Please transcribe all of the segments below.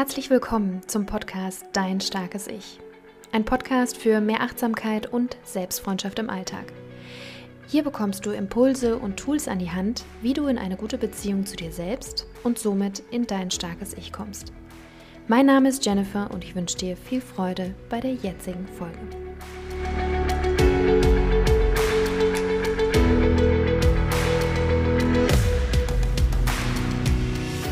Herzlich willkommen zum Podcast Dein starkes Ich. Ein Podcast für mehr Achtsamkeit und Selbstfreundschaft im Alltag. Hier bekommst du Impulse und Tools an die Hand, wie du in eine gute Beziehung zu dir selbst und somit in dein starkes Ich kommst. Mein Name ist Jennifer und ich wünsche dir viel Freude bei der jetzigen Folge.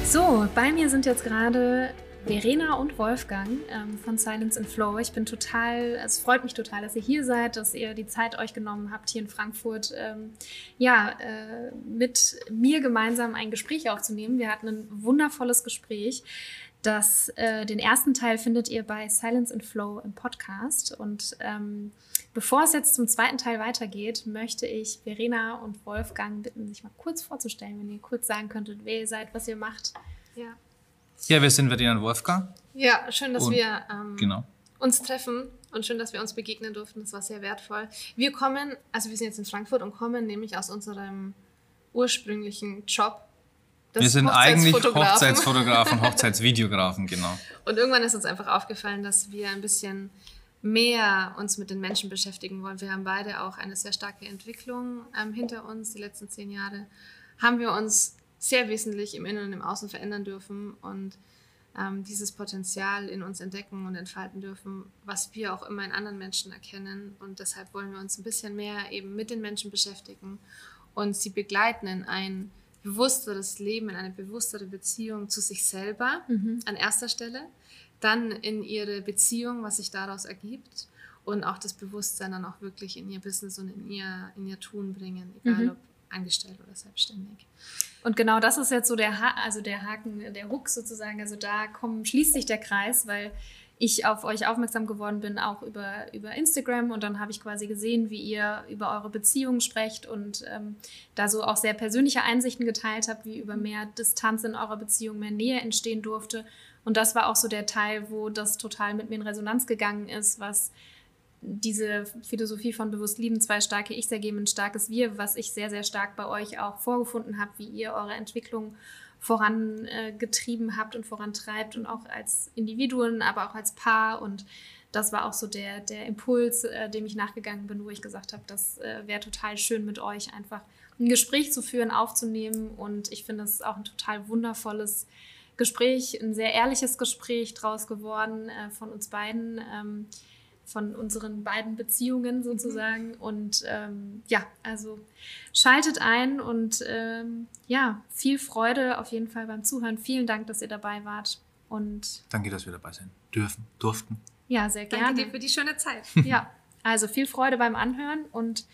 So, bei mir sind jetzt gerade Verena und Wolfgang ähm, von Silence and Flow. Ich bin total, es freut mich total, dass ihr hier seid, dass ihr die Zeit euch genommen habt, hier in Frankfurt, ähm, ja, äh, mit mir gemeinsam ein Gespräch aufzunehmen. Wir hatten ein wundervolles Gespräch. Das, äh, den ersten Teil findet ihr bei Silence and Flow im Podcast. Und ähm, bevor es jetzt zum zweiten Teil weitergeht, möchte ich Verena und Wolfgang bitten, sich mal kurz vorzustellen, wenn ihr kurz sagen könntet, wer ihr seid, was ihr macht. Ja, Ja, wir sind Verena und Wolfgang. ja schön, dass Und- wir ähm, Genau. uns treffen und schön, dass wir uns begegnen durften. Das war sehr wertvoll. Wir kommen, also wir sind jetzt in Frankfurt und kommen nämlich aus unserem ursprünglichen Job. wir sind eigentlich Hochzeitsfotografen. Hochzeitsfotografen, Hochzeitsvideografen, genau. Und irgendwann ist uns einfach aufgefallen, dass wir ein bisschen mehr uns mit den Menschen beschäftigen wollen. Wir haben beide auch eine sehr starke Entwicklung ähm, hinter uns. Die letzten zehn Jahre haben wir uns sehr wesentlich im Innen und im Außen verändern dürfen und ähm, dieses Potenzial in uns entdecken und entfalten dürfen, was wir auch immer in anderen Menschen erkennen. Und deshalb wollen wir uns ein bisschen mehr eben mit den Menschen beschäftigen und sie begleiten in ein bewussteres Leben, in eine bewusstere Beziehung zu sich selber an erster Stelle, dann in ihre Beziehung, was sich daraus ergibt und auch das Bewusstsein dann auch wirklich in ihr Business und in ihr, in ihr Tun bringen, egal Mhm. ob angestellt oder selbstständig. Und genau das ist jetzt so der, ha also der Haken, der Hook sozusagen. Also da kommen, schließt sich der Kreis, weil ich auf euch aufmerksam geworden bin, auch über, über Instagram. Und dann habe ich quasi gesehen, wie ihr über eure Beziehungen sprecht und ähm, da so auch sehr persönliche Einsichten geteilt habt, wie über mehr Distanz in eurer Beziehung, mehr Nähe entstehen durfte. Und das war auch so der Teil, wo das total mit mir in Resonanz gegangen ist, was diese Philosophie von bewusst lieben, zwei starke Ich ergeben ein starkes Wir, was ich sehr, sehr stark bei euch auch vorgefunden habe, wie ihr eure Entwicklung vorangetrieben habt und vorantreibt und auch als Individuen, aber auch als Paar. Und das war auch so der, der Impuls, äh, dem ich nachgegangen bin, wo ich gesagt habe, das äh, wäre total schön mit euch einfach ein Gespräch zu führen, aufzunehmen. Und ich finde, es auch ein total wundervolles Gespräch, ein sehr ehrliches Gespräch draus geworden äh, von uns beiden. Ähm, von unseren beiden Beziehungen sozusagen. Und ähm, ja, also schaltet ein und ähm, ja, viel Freude auf jeden Fall beim Zuhören. Vielen Dank, dass ihr dabei wart. Und Danke, dass wir dabei sein dürfen, durften. ja, sehr Danke gerne. dir für die schöne Zeit. Ja, also viel Freude beim Anhören und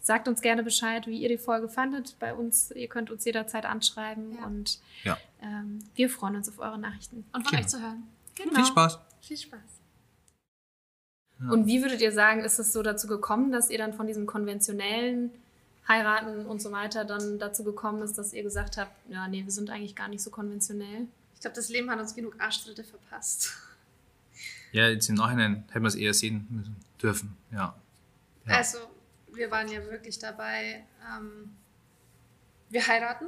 sagt uns gerne Bescheid, wie ihr die Folge fandet. Bei uns, ihr könnt uns jederzeit anschreiben Ja. und Ja. ähm, wir freuen uns auf eure Nachrichten. Und von Genau. euch zu hören. Genau. Viel Spaß. Viel Spaß. Ja. Und wie würdet ihr sagen, ist es so dazu gekommen, dass ihr dann von diesem konventionellen Heiraten und so weiter dann dazu gekommen ist, dass ihr gesagt habt, ja, nee, wir sind eigentlich gar nicht so konventionell? Ich glaube, das Leben hat uns genug Arschtritte verpasst. Ja, jetzt im Nachhinein hätten wir es eher sehen müssen, dürfen. Ja. Ja. Also, wir waren ja wirklich dabei, ähm, wir heiraten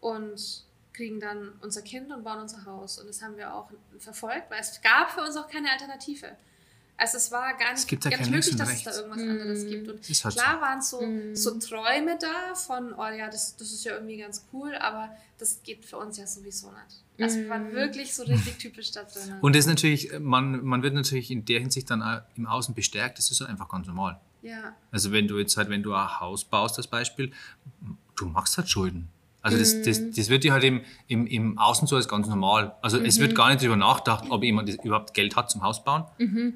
und kriegen dann unser Kind und bauen unser Haus. Und das haben wir auch verfolgt, weil es gab für uns auch keine Alternative. Also es war gar nicht, Es gibt ja gar nicht möglich, dass es da irgendwas anderes gibt. Und halt klar so. waren so, Mm. so Träume da von, oh ja, das, das ist ja irgendwie ganz cool, aber das geht für uns ja sowieso nicht. Also wir waren Mm. wirklich so richtig typisch da drin. Und das ist natürlich, man, man wird natürlich in der Hinsicht dann im Außen bestärkt, das ist halt einfach ganz normal. ja. Also wenn du jetzt halt, wenn du ein Haus baust, das Beispiel, du machst halt Schulden. Also das, das, das wird dir halt im, im, im Außen so als ganz normal. Also es wird gar nicht darüber nachgedacht, ob jemand das überhaupt Geld hat zum Haus bauen,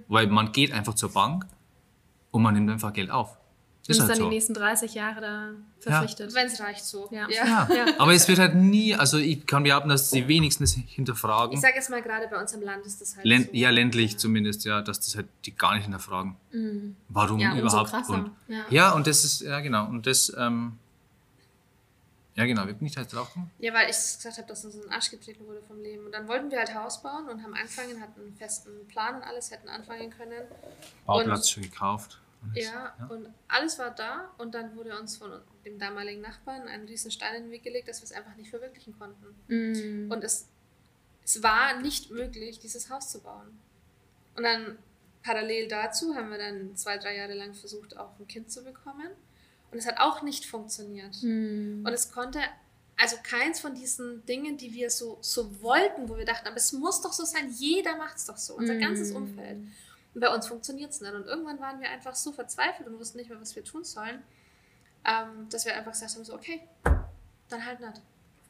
weil man geht einfach zur Bank und man nimmt einfach Geld auf. Und Ist ist halt dann so. die nächsten 30 Jahre da verpflichtet. Wenn es reicht so. Ja. Ja. Ja. Aber es wird halt nie, also ich kann behaupten, dass sie wenigstens hinterfragen. Ich sage jetzt mal, gerade bei uns im Land ist das halt Länd, so. ja, ländlich zumindest, ja, dass das halt die gar nicht hinterfragen. Mhm. Warum Ja, überhaupt? krasser. Und, Ja. ja, und das ist, ja genau, und das, ähm, ja genau, wie bin ich da jetzt drauf gekommen? Ja, weil ich gesagt habe, dass uns in den Arsch getreten wurde vom Leben. Und dann wollten wir halt Haus bauen und haben angefangen, hatten einen festen Plan und alles, hätten anfangen können. Bauplatz schon gekauft. Alles, Ja, und alles war da und dann wurde uns von dem damaligen Nachbarn ein riesen Stein in den Weg gelegt, dass wir es einfach nicht verwirklichen konnten. Mhm. Und es es war nicht möglich, dieses Haus zu bauen. Und dann parallel dazu haben wir dann zwei, drei Jahre lang versucht, auch ein Kind zu bekommen. Und es hat auch nicht funktioniert. Mhm. Und es konnte, also keins von diesen Dingen, die wir so, so wollten, wo wir dachten, aber es muss doch so sein, jeder macht es doch so, unser ganzes Mhm. Umfeld. Und bei uns funktioniert es nicht. Und irgendwann waren wir einfach so verzweifelt und wussten nicht mehr, was wir tun sollen, ähm, dass wir einfach gesagt haben, so, okay, dann halt nicht.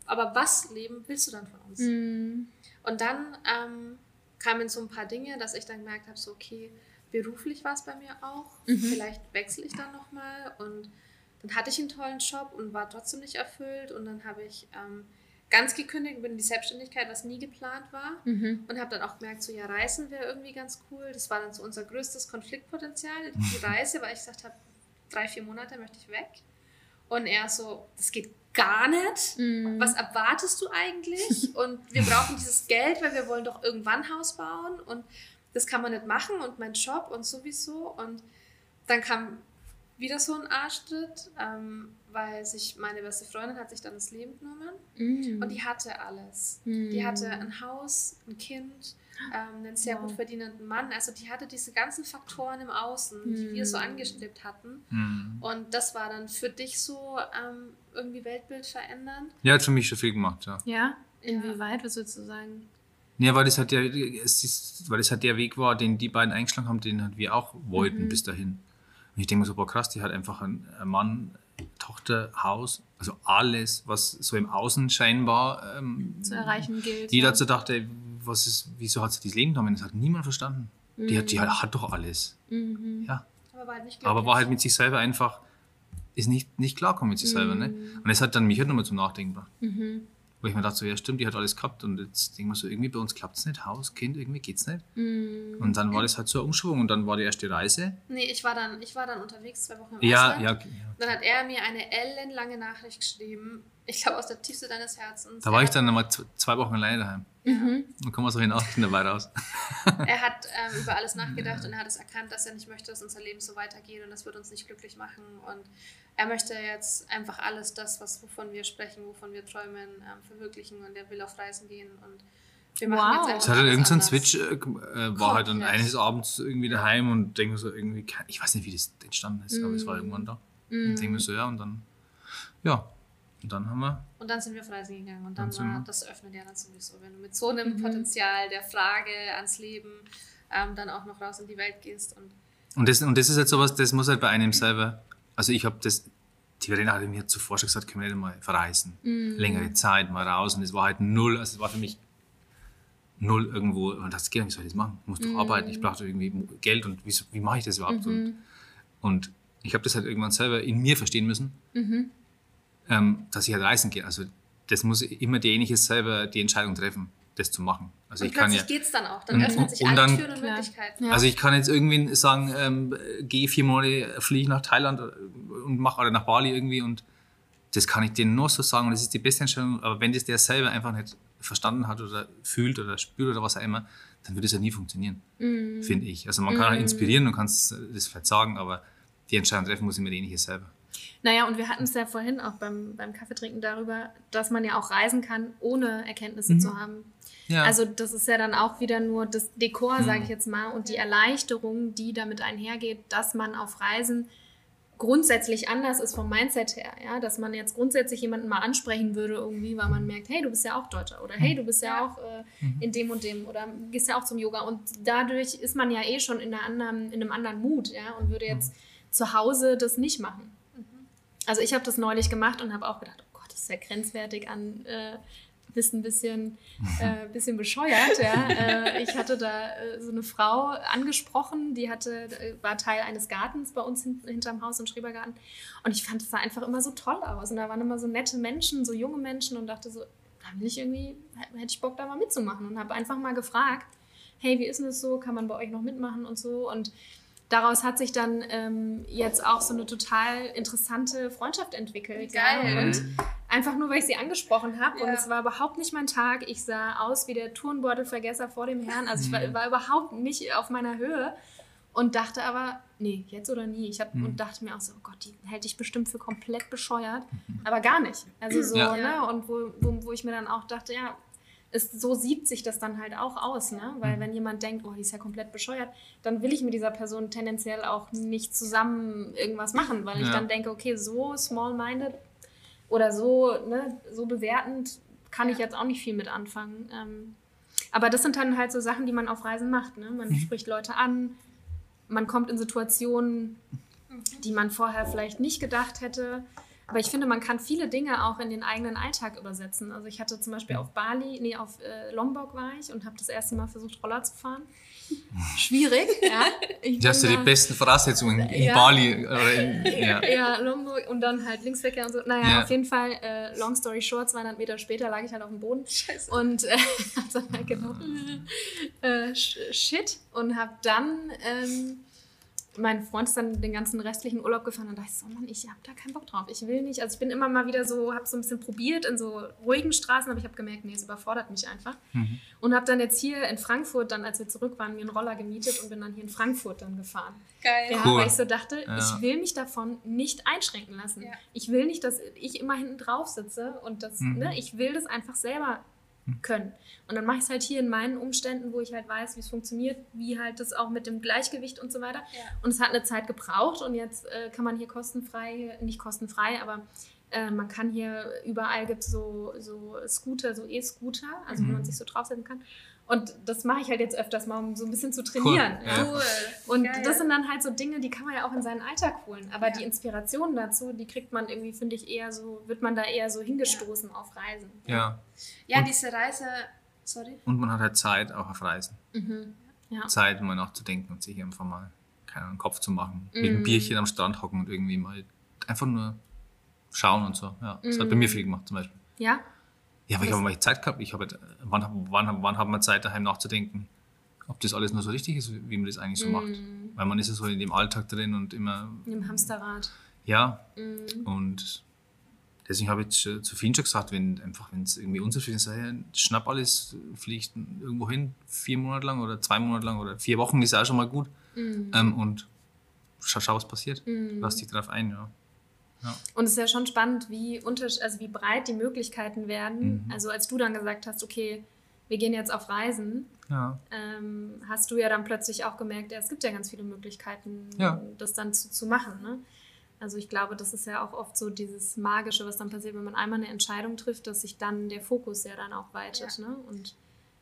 Aber was Leben willst du dann von uns? Mhm. Und dann ähm, kamen so ein paar Dinge, dass ich dann gemerkt habe, so okay, beruflich war es bei mir auch. Mhm. Vielleicht wechsle ich dann nochmal. Und dann hatte ich einen tollen Job und war trotzdem nicht erfüllt. Und dann habe ich ähm, ganz gekündigt, bin in die Selbstständigkeit, was nie geplant war. Mhm. Und habe dann auch gemerkt, so ja, Reisen wäre irgendwie ganz cool. Das war dann so unser größtes Konfliktpotenzial, die Reise, weil ich gesagt habe, drei, vier Monate möchte ich weg. Und er so, das geht gar nicht. Mhm. Was erwartest du eigentlich? Und wir brauchen dieses Geld, weil wir wollen doch irgendwann Haus bauen und das kann man nicht machen und mein Job und sowieso. Und dann kam wieder so ein Arschtritt, ähm, weil sich meine beste Freundin hat sich dann das Leben genommen Mhm. und die hatte alles. Mhm. Die hatte ein Haus, ein Kind, ähm, einen sehr Wow. gut verdienenden Mann. Also die hatte diese ganzen Faktoren im Außen, die wir so angestrebt hatten. Mhm. Und das war dann für dich so ähm, irgendwie Weltbild verändernd. Ja, hat für mich schon viel gemacht, ja. Ja? Inwieweit, was würdest du sagen? Ja, weil das halt der, es ist, weil das halt der Weg war, den die beiden eingeschlagen haben, den halt wir auch wollten bis dahin. Und ich denke mir so, boah, krass, die hat einfach einen, einen Mann, Tochter, Haus, also alles, was so im Außen scheinbar ähm, Zu erreichen gilt. Die dazu dachte, was ist, wieso hat sie dieses Leben genommen? Das hat niemand verstanden. Die, hat, die hat, hat doch alles. Mhm. Ja. Aber war halt nicht Aber war halt mit sich selber einfach, ist nicht, nicht klarkommen mit sich selber. Ne? Und das hat dann mich halt nochmal zum Nachdenken gebracht. Mhm. Wo ich mir dachte, so, ja stimmt, die hat alles gehabt. Und jetzt denken wir so, irgendwie bei uns klappt es nicht, Haus, Kind, irgendwie geht's nicht. Mhm. Und dann war das halt so ein Umschwung und dann war die erste Reise. Nee, ich war dann, ich war dann unterwegs zwei Wochen im Ja, Ausland. ja, ja. Dann hat er mir eine ellenlange Nachricht geschrieben. Ich glaube aus der Tiefste deines Herzens. Da war ich dann nochmal zwei Wochen alleine daheim. Mhm. Dann kommen wir so Nachrichten dabei raus. Er hat ähm, über alles nachgedacht und er hat es erkannt, dass er nicht möchte, dass unser Leben so weitergeht und das wird uns nicht glücklich machen. Und er möchte jetzt einfach alles das, was, wovon wir sprechen, wovon wir träumen, ähm, verwirklichen und er will auf Reisen gehen und wir machen Wow. jetzt einfach Es hat halt irgendein so. Switch, äh, äh, war halt dann eines Abends irgendwie daheim und denke mir so irgendwie, ich weiß nicht, wie das entstanden ist, aber es war irgendwann da. Und denke mir so, ja, und dann, ja, und dann haben wir, Und dann sind wir auf Reisen gegangen. Und dann Dann war, das öffnet ja dann sowieso, wenn du mit so einem Potenzial der Frage ans Leben ähm, dann auch noch raus in die Welt gehst und und das, und das ist halt sowas, das muss halt bei einem selber, also ich habe das, die Verena hatte mir zuvor schon gesagt, können wir nicht mal verreisen, längere Zeit mal raus. Und es war halt null, also es war für mich null irgendwo, und das geht, wie soll ich das machen? Ich muss doch arbeiten, ich brauche doch irgendwie Geld und wie, wie mache ich das überhaupt? Und, und ich habe das halt irgendwann selber in mir verstehen müssen, ähm, dass ich halt reisen gehe. Also das muss immer derjenige selber die Entscheidung treffen, das zu machen. Also Und ich kann ja, geht's dann auch. Dann Und- öffnen sich und alle dann- Türen und. Möglichkeiten. Ja. also ich kann jetzt irgendwie sagen, ähm, gehe vier Monate, fliege nach Thailand und mache oder nach Bali irgendwie und das kann ich denen nur so sagen und das ist die beste Entscheidung. Aber wenn das der selber einfach nicht verstanden hat oder fühlt oder spürt oder was auch immer, dann wird es ja nie funktionieren, finde ich. Also man kann halt inspirieren und kann das vielleicht sagen, aber die Entscheidung treffen muss immer derjenige selber. Naja, und wir hatten es ja vorhin auch beim, beim Kaffeetrinken darüber, dass man ja auch reisen kann, ohne Erkenntnisse zu haben. Ja. Also das ist ja dann auch wieder nur das Dekor, sage ich jetzt mal, und die Erleichterung, die damit einhergeht, dass man auf Reisen grundsätzlich anders ist vom Mindset her, ja, dass man jetzt grundsätzlich jemanden mal ansprechen würde irgendwie, weil man merkt, hey, du bist ja auch Deutscher oder hey, du bist ja, Ja. auch äh, in dem und dem oder gehst ja auch zum Yoga und dadurch ist man ja eh schon in, einer anderen, in einem anderen Mut, ja, und würde jetzt zu Hause das nicht machen. Also ich habe das neulich gemacht und habe auch gedacht, oh Gott, das ist ja grenzwertig an, äh, bist ein bisschen, äh, bisschen bescheuert. Ja. Äh, ich hatte da äh, so eine Frau angesprochen, die hatte, war Teil eines Gartens bei uns hin, hinterm Haus im Schrebergarten. Und ich fand, es sah einfach immer so toll aus. Und da waren immer so nette Menschen, so junge Menschen und dachte so, da will ich irgendwie, hätte ich Bock da mal mitzumachen. Und habe einfach mal gefragt, hey, wie ist denn das so? Kann man bei euch noch mitmachen und so? Und daraus hat sich dann ähm, jetzt auch so eine total interessante Freundschaft entwickelt. Geil. Ja? Und einfach nur, weil ich sie angesprochen habe. Und Ja. es war überhaupt nicht mein Tag. Ich sah aus wie der Turnbeutelvergesser vor dem Herrn. Also ich war, war überhaupt nicht auf meiner Höhe. Und dachte aber, nee, jetzt oder nie. Ich hab, Und dachte mir auch so, oh Gott, die hält ich bestimmt für komplett bescheuert. Aber gar nicht. Also so, Ja. ne? Und wo, wo, wo ich mir dann auch dachte, ja, ist, so sieht sich das dann halt auch aus, ne? Weil Mhm. wenn jemand denkt, oh, die ist ja komplett bescheuert, dann will ich mit dieser Person tendenziell auch nicht zusammen irgendwas machen, weil ich Ja. dann denke, okay, so small-minded oder so, ne, so bewertend kann ich jetzt auch nicht viel mit anfangen. Ähm, aber das sind dann halt so Sachen, die man auf Reisen macht. Ne? Man spricht Leute an, man kommt in Situationen, die man vorher vielleicht nicht gedacht hätte. Aber ich finde, man kann viele Dinge auch in den eigenen Alltag übersetzen. Also ich hatte zum Beispiel auf Bali, nee, auf äh, Lombok war ich und habe das erste Mal versucht, Roller zu fahren. Schwierig, ja. Ich Du hast ja die besten Voraussetzungen in Ja. Bali. Oder in, ja. ja, Lombok und dann halt Linksverkehr und so. Naja, Ja. auf jeden Fall, äh, long story short, 200 Meter später lag ich halt auf dem Boden. Scheiße. Und äh, hab dann halt gedacht, äh, sh- shit. Und hab dann, ähm, mein Freund ist dann den ganzen restlichen Urlaub gefahren und dachte ich so, Mann, ich hab da keinen Bock drauf. Ich will nicht. Also ich bin immer mal wieder so, hab so ein bisschen probiert in so ruhigen Straßen, aber ich habe gemerkt, nee, es überfordert mich einfach. Mhm. Und habe dann jetzt hier in Frankfurt, dann als wir zurück waren, mir einen Roller gemietet und bin dann hier in Frankfurt dann gefahren. Geil. Ja, Cool. weil ich so dachte, Ja. ich will mich davon nicht einschränken lassen. Ja. Ich will nicht, dass ich immer hinten drauf sitze und das, Mhm. ne, ich will das einfach selber können. Und dann mache ich es halt hier in meinen Umständen, wo ich halt weiß, wie es funktioniert, wie halt das auch mit dem Gleichgewicht und so weiter. Ja. Und es hat eine Zeit gebraucht und jetzt äh, kann man hier kostenfrei, nicht kostenfrei, aber äh, man kann hier, überall gibt es so, so Scooter, so E-Scooter, also wo Mhm. man sich so draufsetzen kann. Und das mache ich halt jetzt öfters mal, um so ein bisschen zu trainieren. Cool, ja. Cool. Und Geil. das sind dann halt so Dinge, die kann man ja auch in seinen Alltag holen. Aber Ja. die Inspiration dazu, die kriegt man irgendwie, finde ich, eher so, wird man da eher so hingestoßen auf Reisen. ja. Ja, Und- diese Reise. Sorry. Und man hat halt Zeit auch auf Reisen. Mhm. Ja. Zeit, um mal nachzudenken und sich einfach mal keinen Kopf zu machen. Mit Mhm. einem Bierchen am Strand hocken und irgendwie mal einfach nur schauen und so. Ja, das hat bei Mhm. mir viel gemacht zum Beispiel. Ja? Ja, aber ich habe mal Zeit gehabt. Ich habe, halt, wann, wann, wann hat man Zeit daheim nachzudenken, ob das alles nur so richtig ist, wie man das eigentlich so macht. Mhm. Weil man ist ja so in dem Alltag drin und immer, Im Hamsterrad. ja, Mhm. und deswegen habe ich zu vielen schon gesagt, wenn einfach, wenn es irgendwie unzufrieden ist, ja, schnapp alles, fliegt irgendwo hin, vier Monate lang oder zwei Monate lang oder vier Wochen ist auch schon mal gut. Mhm. Ähm, und schau, schau, was passiert. Mhm. Lass dich drauf ein, ja. Und es ist ja schon spannend, wie, untersch also wie breit die Möglichkeiten werden. Mhm. Also als du dann gesagt hast, okay, wir gehen jetzt auf Reisen, Ja, ähm, hast du ja dann plötzlich auch gemerkt, ja, es gibt ja ganz viele Möglichkeiten, Ja. das dann zu, zu machen. Ne? Also ich glaube, das ist ja auch oft so dieses Magische, was dann passiert, wenn man einmal eine Entscheidung trifft, dass sich dann der Fokus ja dann auch weitet. Ne? Und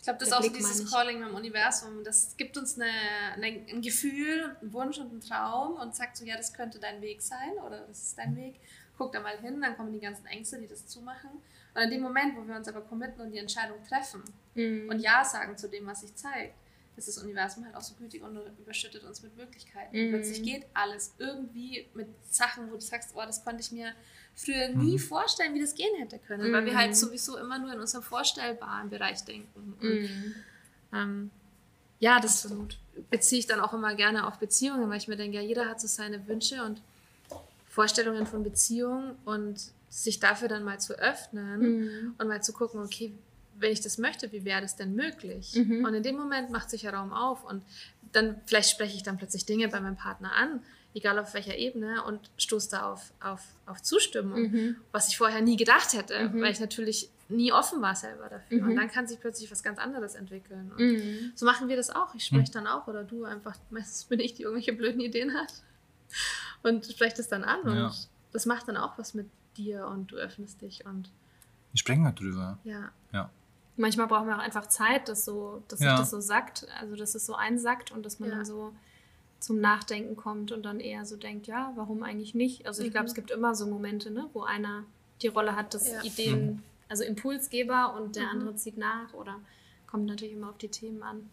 Ich glaube, das ist auch so dieses. Calling im Universum. Das gibt uns eine, eine, ein Gefühl, einen Wunsch und einen Traum und sagt so, ja, das könnte dein Weg sein oder das ist dein Weg. Guck da mal hin, dann kommen die ganzen Ängste, die das zumachen. Und in dem Moment, wo wir uns aber committen und die Entscheidung treffen Mhm. und Ja sagen zu dem, was sich zeigt, ist das Universum halt auch so gütig und überschüttet uns mit Möglichkeiten. Mhm. Plötzlich geht alles irgendwie mit Sachen, wo du sagst, oh, das konnte ich mir früher nie Mhm. vorstellen, wie das gehen hätte können, weil wir halt Mhm. sowieso immer nur in unserem vorstellbaren Bereich denken. Und Mhm. ähm, ja, das beziehe ich dann auch immer gerne auf Beziehungen, weil ich mir denke, ja, jeder hat so seine Wünsche und Vorstellungen von Beziehungen und sich dafür dann mal zu öffnen Mhm. und mal zu gucken, okay, wenn ich das möchte, wie wäre das denn möglich? Mhm. Und in dem Moment macht sich ja Raum auf und dann vielleicht spreche ich dann plötzlich Dinge bei meinem Partner an, egal auf welcher Ebene und stoße da auf, auf, auf Zustimmung, Mhm. was ich vorher nie gedacht hätte, Mhm. weil ich natürlich nie offen war selber dafür. Mhm. Und dann kann sich plötzlich was ganz anderes entwickeln. Und Mhm. so machen wir das auch. Ich spreche dann auch oder du einfach, meistens bin ich, die irgendwelche blöden Ideen hat und spreche das dann an Ja. und das macht dann auch was mit dir und du öffnest dich und wir sprechen halt drüber. ja. Ja. Manchmal brauchen wir auch einfach Zeit, dass, so, dass Ja. sich das so sackt, also dass es so einsackt und dass man Ja. dann so zum Nachdenken kommt und dann eher so denkt, ja, warum eigentlich nicht? Also ich glaube, Mhm. es gibt immer so Momente, ne, wo einer die Rolle hat des Ja. Ideen, also Impulsgeber und der Mhm. andere zieht nach oder kommt natürlich immer auf die Themen an.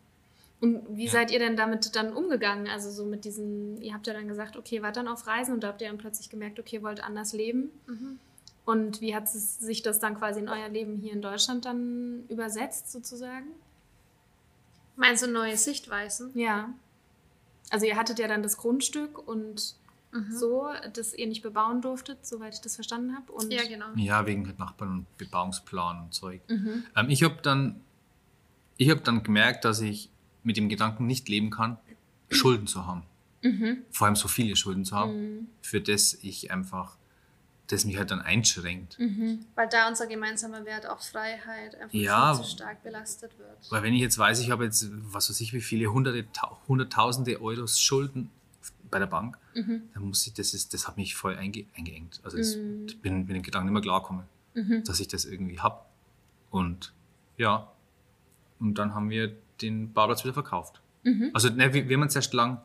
Und wie Ja. seid ihr denn damit dann umgegangen? Also so mit diesen, ihr habt ja dann gesagt, okay, wart dann auf Reisen und da habt ihr dann plötzlich gemerkt, okay, wollt anders leben. Mhm. Und wie hat es, sich das dann quasi in euer Leben hier in Deutschland dann übersetzt, sozusagen? Meinst du neue Sichtweisen? Ja. Also ihr hattet ja dann das Grundstück und Mhm. so, das ihr nicht bebauen durftet, soweit ich das verstanden habe. Und Ja, genau. Ja, wegen halt Nachbarn und Bebauungsplan und Zeug. Mhm. Ähm, ich habe dann, ich hab dann gemerkt, dass ich mit dem Gedanken nicht leben kann, Schulden zu haben. Mhm. Vor allem so viele Schulden zu haben, Mhm. für das ich einfach das mich halt dann einschränkt. Weil da unser gemeinsamer Wert auch Freiheit einfach Ja. zu stark belastet wird. Weil wenn ich jetzt weiß, ich habe jetzt, was weiß ich, wie viele hunderte, Tau- hunderttausende Euros Schulden bei der Bank, dann muss ich, das ist, das hat mich voll einge, eingeengt. Also das, ich bin mit den Gedanken nicht mehr klarkomme, dass ich das irgendwie habe. Und ja, und dann haben wir den Bauplatz wieder verkauft. Also ne, wir, wir haben uns erst lang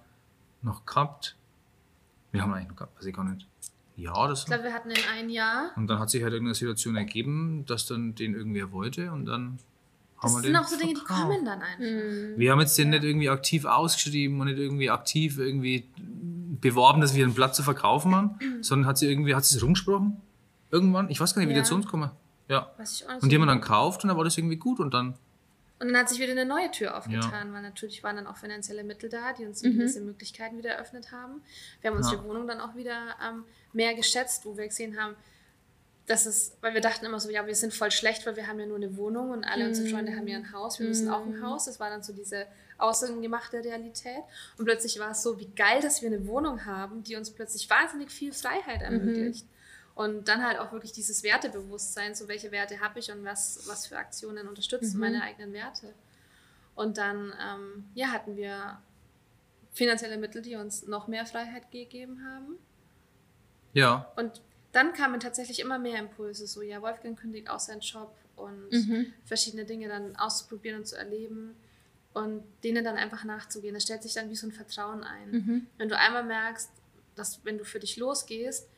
noch gehabt. Wir haben eigentlich noch gehabt, weiß ich gar nicht. Ja, oder Ich so. glaube, wir hatten in ein Jahr. Und dann hat sich halt irgendeine Situation ergeben, dass dann den irgendwer wollte und dann Das haben wir sind den auch so Dinge, die kommen dann einfach. Wir haben jetzt den nicht irgendwie aktiv ausgeschrieben und nicht irgendwie aktiv irgendwie beworben, dass wir einen Platz zu verkaufen haben, sondern hat sie irgendwie, hat sie es rumgesprochen? Irgendwann? Ich weiß gar nicht, wie Ja. die zu uns kommen. Ja. Weiß ich auch nicht Und die haben wir dann genau. gekauft und dann war das irgendwie gut und dann, Und dann hat sich wieder eine neue Tür aufgetan, weil natürlich waren dann auch finanzielle Mittel da, die uns gewisse Möglichkeiten wieder eröffnet haben. Wir haben uns Ja. die Wohnung dann auch wieder ähm, mehr geschätzt, wo wir gesehen haben, dass es, weil wir dachten immer so, ja, wir sind voll schlecht, weil wir haben ja nur eine Wohnung und alle unsere Freunde haben ja ein Haus, wir müssen auch ein Haus. Das war dann so diese außengemachte Realität. Und plötzlich war es so, wie geil, dass wir eine Wohnung haben, die uns plötzlich wahnsinnig viel Freiheit ermöglicht. Und dann halt auch wirklich dieses Wertebewusstsein, so welche Werte habe ich und was, was für Aktionen unterstützen meine eigenen Werte. Und dann ähm, ja, hatten wir finanzielle Mittel, die uns noch mehr Freiheit gegeben haben. ja, Und dann kamen tatsächlich immer mehr Impulse, so ja, Wolfgang kündigt auch seinen Job und verschiedene Dinge dann auszuprobieren und zu erleben und denen dann einfach nachzugehen. Das stellt sich dann wie so ein Vertrauen ein. Wenn du einmal merkst, dass wenn du für dich losgehst,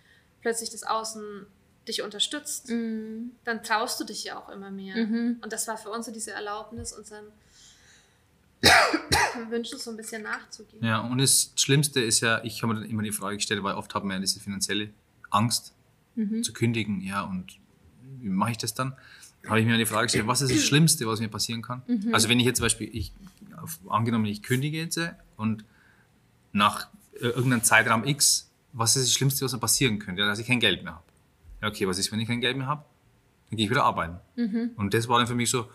plötzlich das Außen dich unterstützt, dann traust du dich ja auch immer mehr. Und das war für uns so diese Erlaubnis, unseren Wünschen so ein bisschen nachzugehen. ja. Und das Schlimmste ist ja, ich habe mir dann immer die Frage gestellt, weil oft hat man ja diese finanzielle Angst zu kündigen, ja, und wie mache ich das dann? Habe ich mir die Frage gestellt, was ist das Schlimmste, was mir passieren kann? Also wenn ich jetzt zum Beispiel, ich, angenommen, ich kündige jetzt äh, und nach äh, irgendeinem Zeitraum X, was ist das Schlimmste, was mir passieren könnte? Ja, dass ich kein Geld mehr habe. Ja, okay, was ist, wenn ich kein Geld mehr habe? Dann gehe ich wieder arbeiten. Und das war dann für mich so,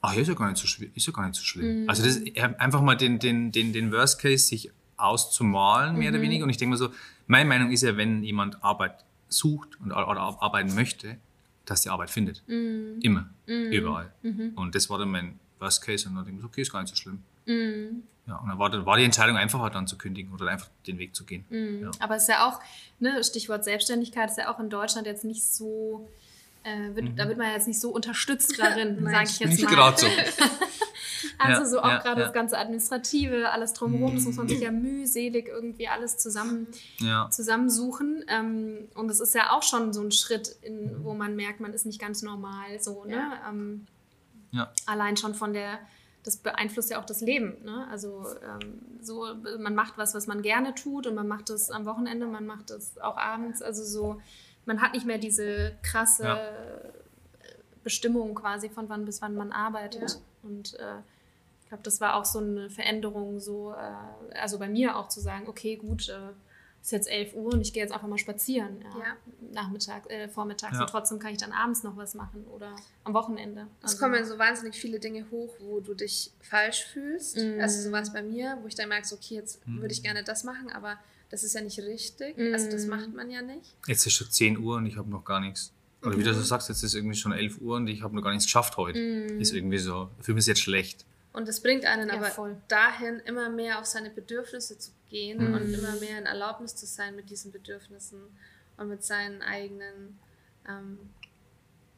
ach ja, ist ja gar nicht so, schwi- ist ja gar nicht so schlimm. Also das ist einfach mal den, den, den, den Worst Case sich auszumalen, mehr oder weniger. Und ich denke mir so, meine Meinung ist ja, wenn jemand Arbeit sucht und, oder arbeiten möchte, dass die Arbeit findet. Immer. Überall. Und das war dann mein Worst Case. Und dann denke ich mir so, okay, ist gar nicht so schlimm. Ja, und dann war, dann war die Entscheidung einfacher dann zu kündigen oder einfach den Weg zu gehen. Ja. Aber es ist ja auch, ne, Stichwort Selbstständigkeit, ist ja auch in Deutschland jetzt nicht so, äh, wird, da wird man jetzt nicht so unterstützt darin, sage ich jetzt Nicht mal. gerade so. Also Ja, so auch ja, gerade ja. das ganze Administrative, alles drumherum, das muss man sich ja mühselig irgendwie alles zusammen, Ja. zusammensuchen. Ähm, und es ist ja auch schon so ein Schritt, in, wo man merkt, man ist nicht ganz normal so, ne? Ähm, Ja. allein schon von der, das beeinflusst ja auch das Leben. Ne? Also ähm, so, man macht was, was man gerne tut und man macht es am Wochenende, man macht es auch abends. Also so, man hat nicht mehr diese krasse Ja. Bestimmung quasi von wann bis wann man arbeitet. Ja. Und äh, ich glaube, das war auch so eine Veränderung, so, äh, also bei mir auch zu sagen, okay, gut, äh, ist jetzt 11 Uhr und ich gehe jetzt einfach mal spazieren. Ja, Ja. Nachmittag, äh, vormittags Ja. und trotzdem kann ich dann abends noch was machen oder am Wochenende. Es Also- kommen so wahnsinnig viele Dinge hoch, wo du dich falsch fühlst. Mhm. Also so war es bei mir, wo ich dann merke, so, okay, jetzt würde ich gerne das machen, aber das ist ja nicht richtig. Also das Mhm. macht man ja nicht. Jetzt ist schon 10 Uhr und ich habe noch gar nichts. Oder wie du so sagst, jetzt ist irgendwie schon 11 Uhr und ich habe noch gar nichts geschafft heute. Ist irgendwie so, für mich ist jetzt schlecht. Und das bringt einen Ja, aber voll. dahin, immer mehr auf seine Bedürfnisse zu gehen und immer mehr in Erlaubnis zu sein mit diesen Bedürfnissen und mit seinen eigenen ähm,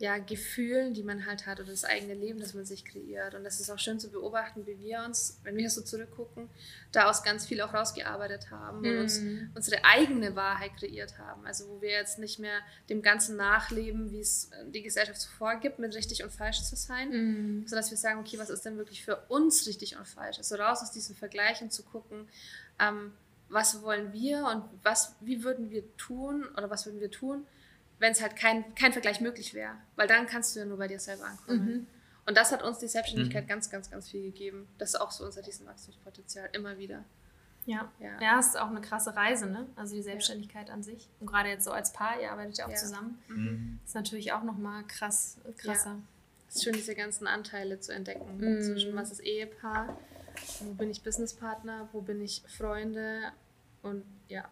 ja, Gefühlen, die man halt hat oder das eigene Leben, das man sich kreiert. Und das ist auch schön zu beobachten, wie wir uns, wenn wir so zurückgucken, daraus ganz viel auch rausgearbeitet haben und uns unsere eigene Wahrheit kreiert haben. Also wo wir jetzt nicht mehr dem Ganzen nachleben, wie es äh, die Gesellschaft so vorgibt, mit richtig und falsch zu sein, Mhm. sodass wir sagen, okay, was ist denn wirklich für uns richtig und falsch? Also raus aus diesem Vergleich und zu gucken, ähm, was wollen wir und was, wie würden wir tun oder was würden wir tun, wenn es halt kein, kein Vergleich möglich wäre. Weil dann kannst du ja nur bei dir selber ankommen. Und das hat uns die Selbstständigkeit ganz, ganz, ganz viel gegeben. Das ist auch so unser Riesenwachstumspotenzial, immer wieder. Ja. Ja. ja, es ist auch eine krasse Reise, ne? Also die Selbstständigkeit an sich. Und gerade jetzt so als Paar, ihr arbeitet ja auch Ja. zusammen, ist natürlich auch nochmal krass, krasser. Es ist schön, diese ganzen Anteile zu entdecken. Zwischen was ist Ehepaar, wo bin ich Businesspartner, wo bin ich Freunde, Und ja.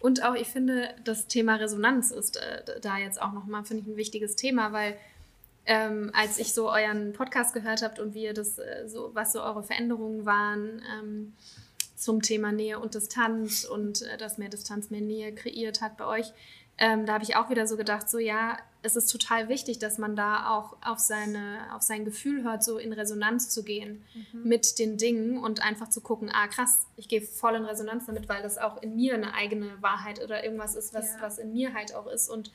Und auch, ich finde, das Thema Resonanz ist äh, da jetzt auch nochmal, finde ich, ein wichtiges Thema, weil ähm, als ich so euren Podcast gehört habt und wie ihr das äh, so, was so eure Veränderungen waren ähm, zum Thema Nähe und Distanz und äh, dass mehr Distanz mehr Nähe kreiert hat bei euch, ähm, da habe ich auch wieder so gedacht, so ja, es ist total wichtig, dass man da auch auf, seine, auf sein Gefühl hört, so in Resonanz zu gehen mhm. mit den Dingen und einfach zu gucken, ah krass, ich gehe voll in Resonanz damit, weil das auch in mir eine eigene Wahrheit oder irgendwas ist, was, ja. was in mir halt auch ist. Und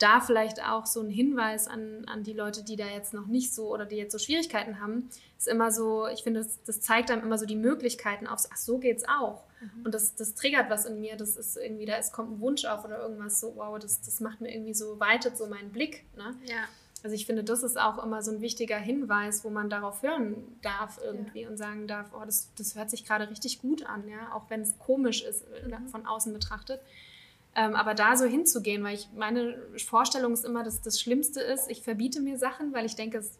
da vielleicht auch so ein Hinweis an, an die Leute, die da jetzt noch nicht so oder die jetzt so Schwierigkeiten haben, ist immer so, ich finde, das, das zeigt einem immer so die Möglichkeiten aufs, ach so geht's auch. Mhm. Und das, das triggert was in mir, das ist irgendwie, da ist, kommt ein Wunsch auf oder irgendwas so, wow, das, das macht mir irgendwie so, weitet so meinen Blick. Ne? Ja. Also ich finde, das ist auch immer so ein wichtiger Hinweis, wo man darauf hören darf irgendwie ja. und sagen darf, oh, das, das hört sich gerade richtig gut an, ja, auch wenn es komisch ist, mhm. von außen betrachtet. Ähm, aber da so hinzugehen, weil ich meine Vorstellung ist immer, dass das Schlimmste ist, ich verbiete mir Sachen, weil ich denke, es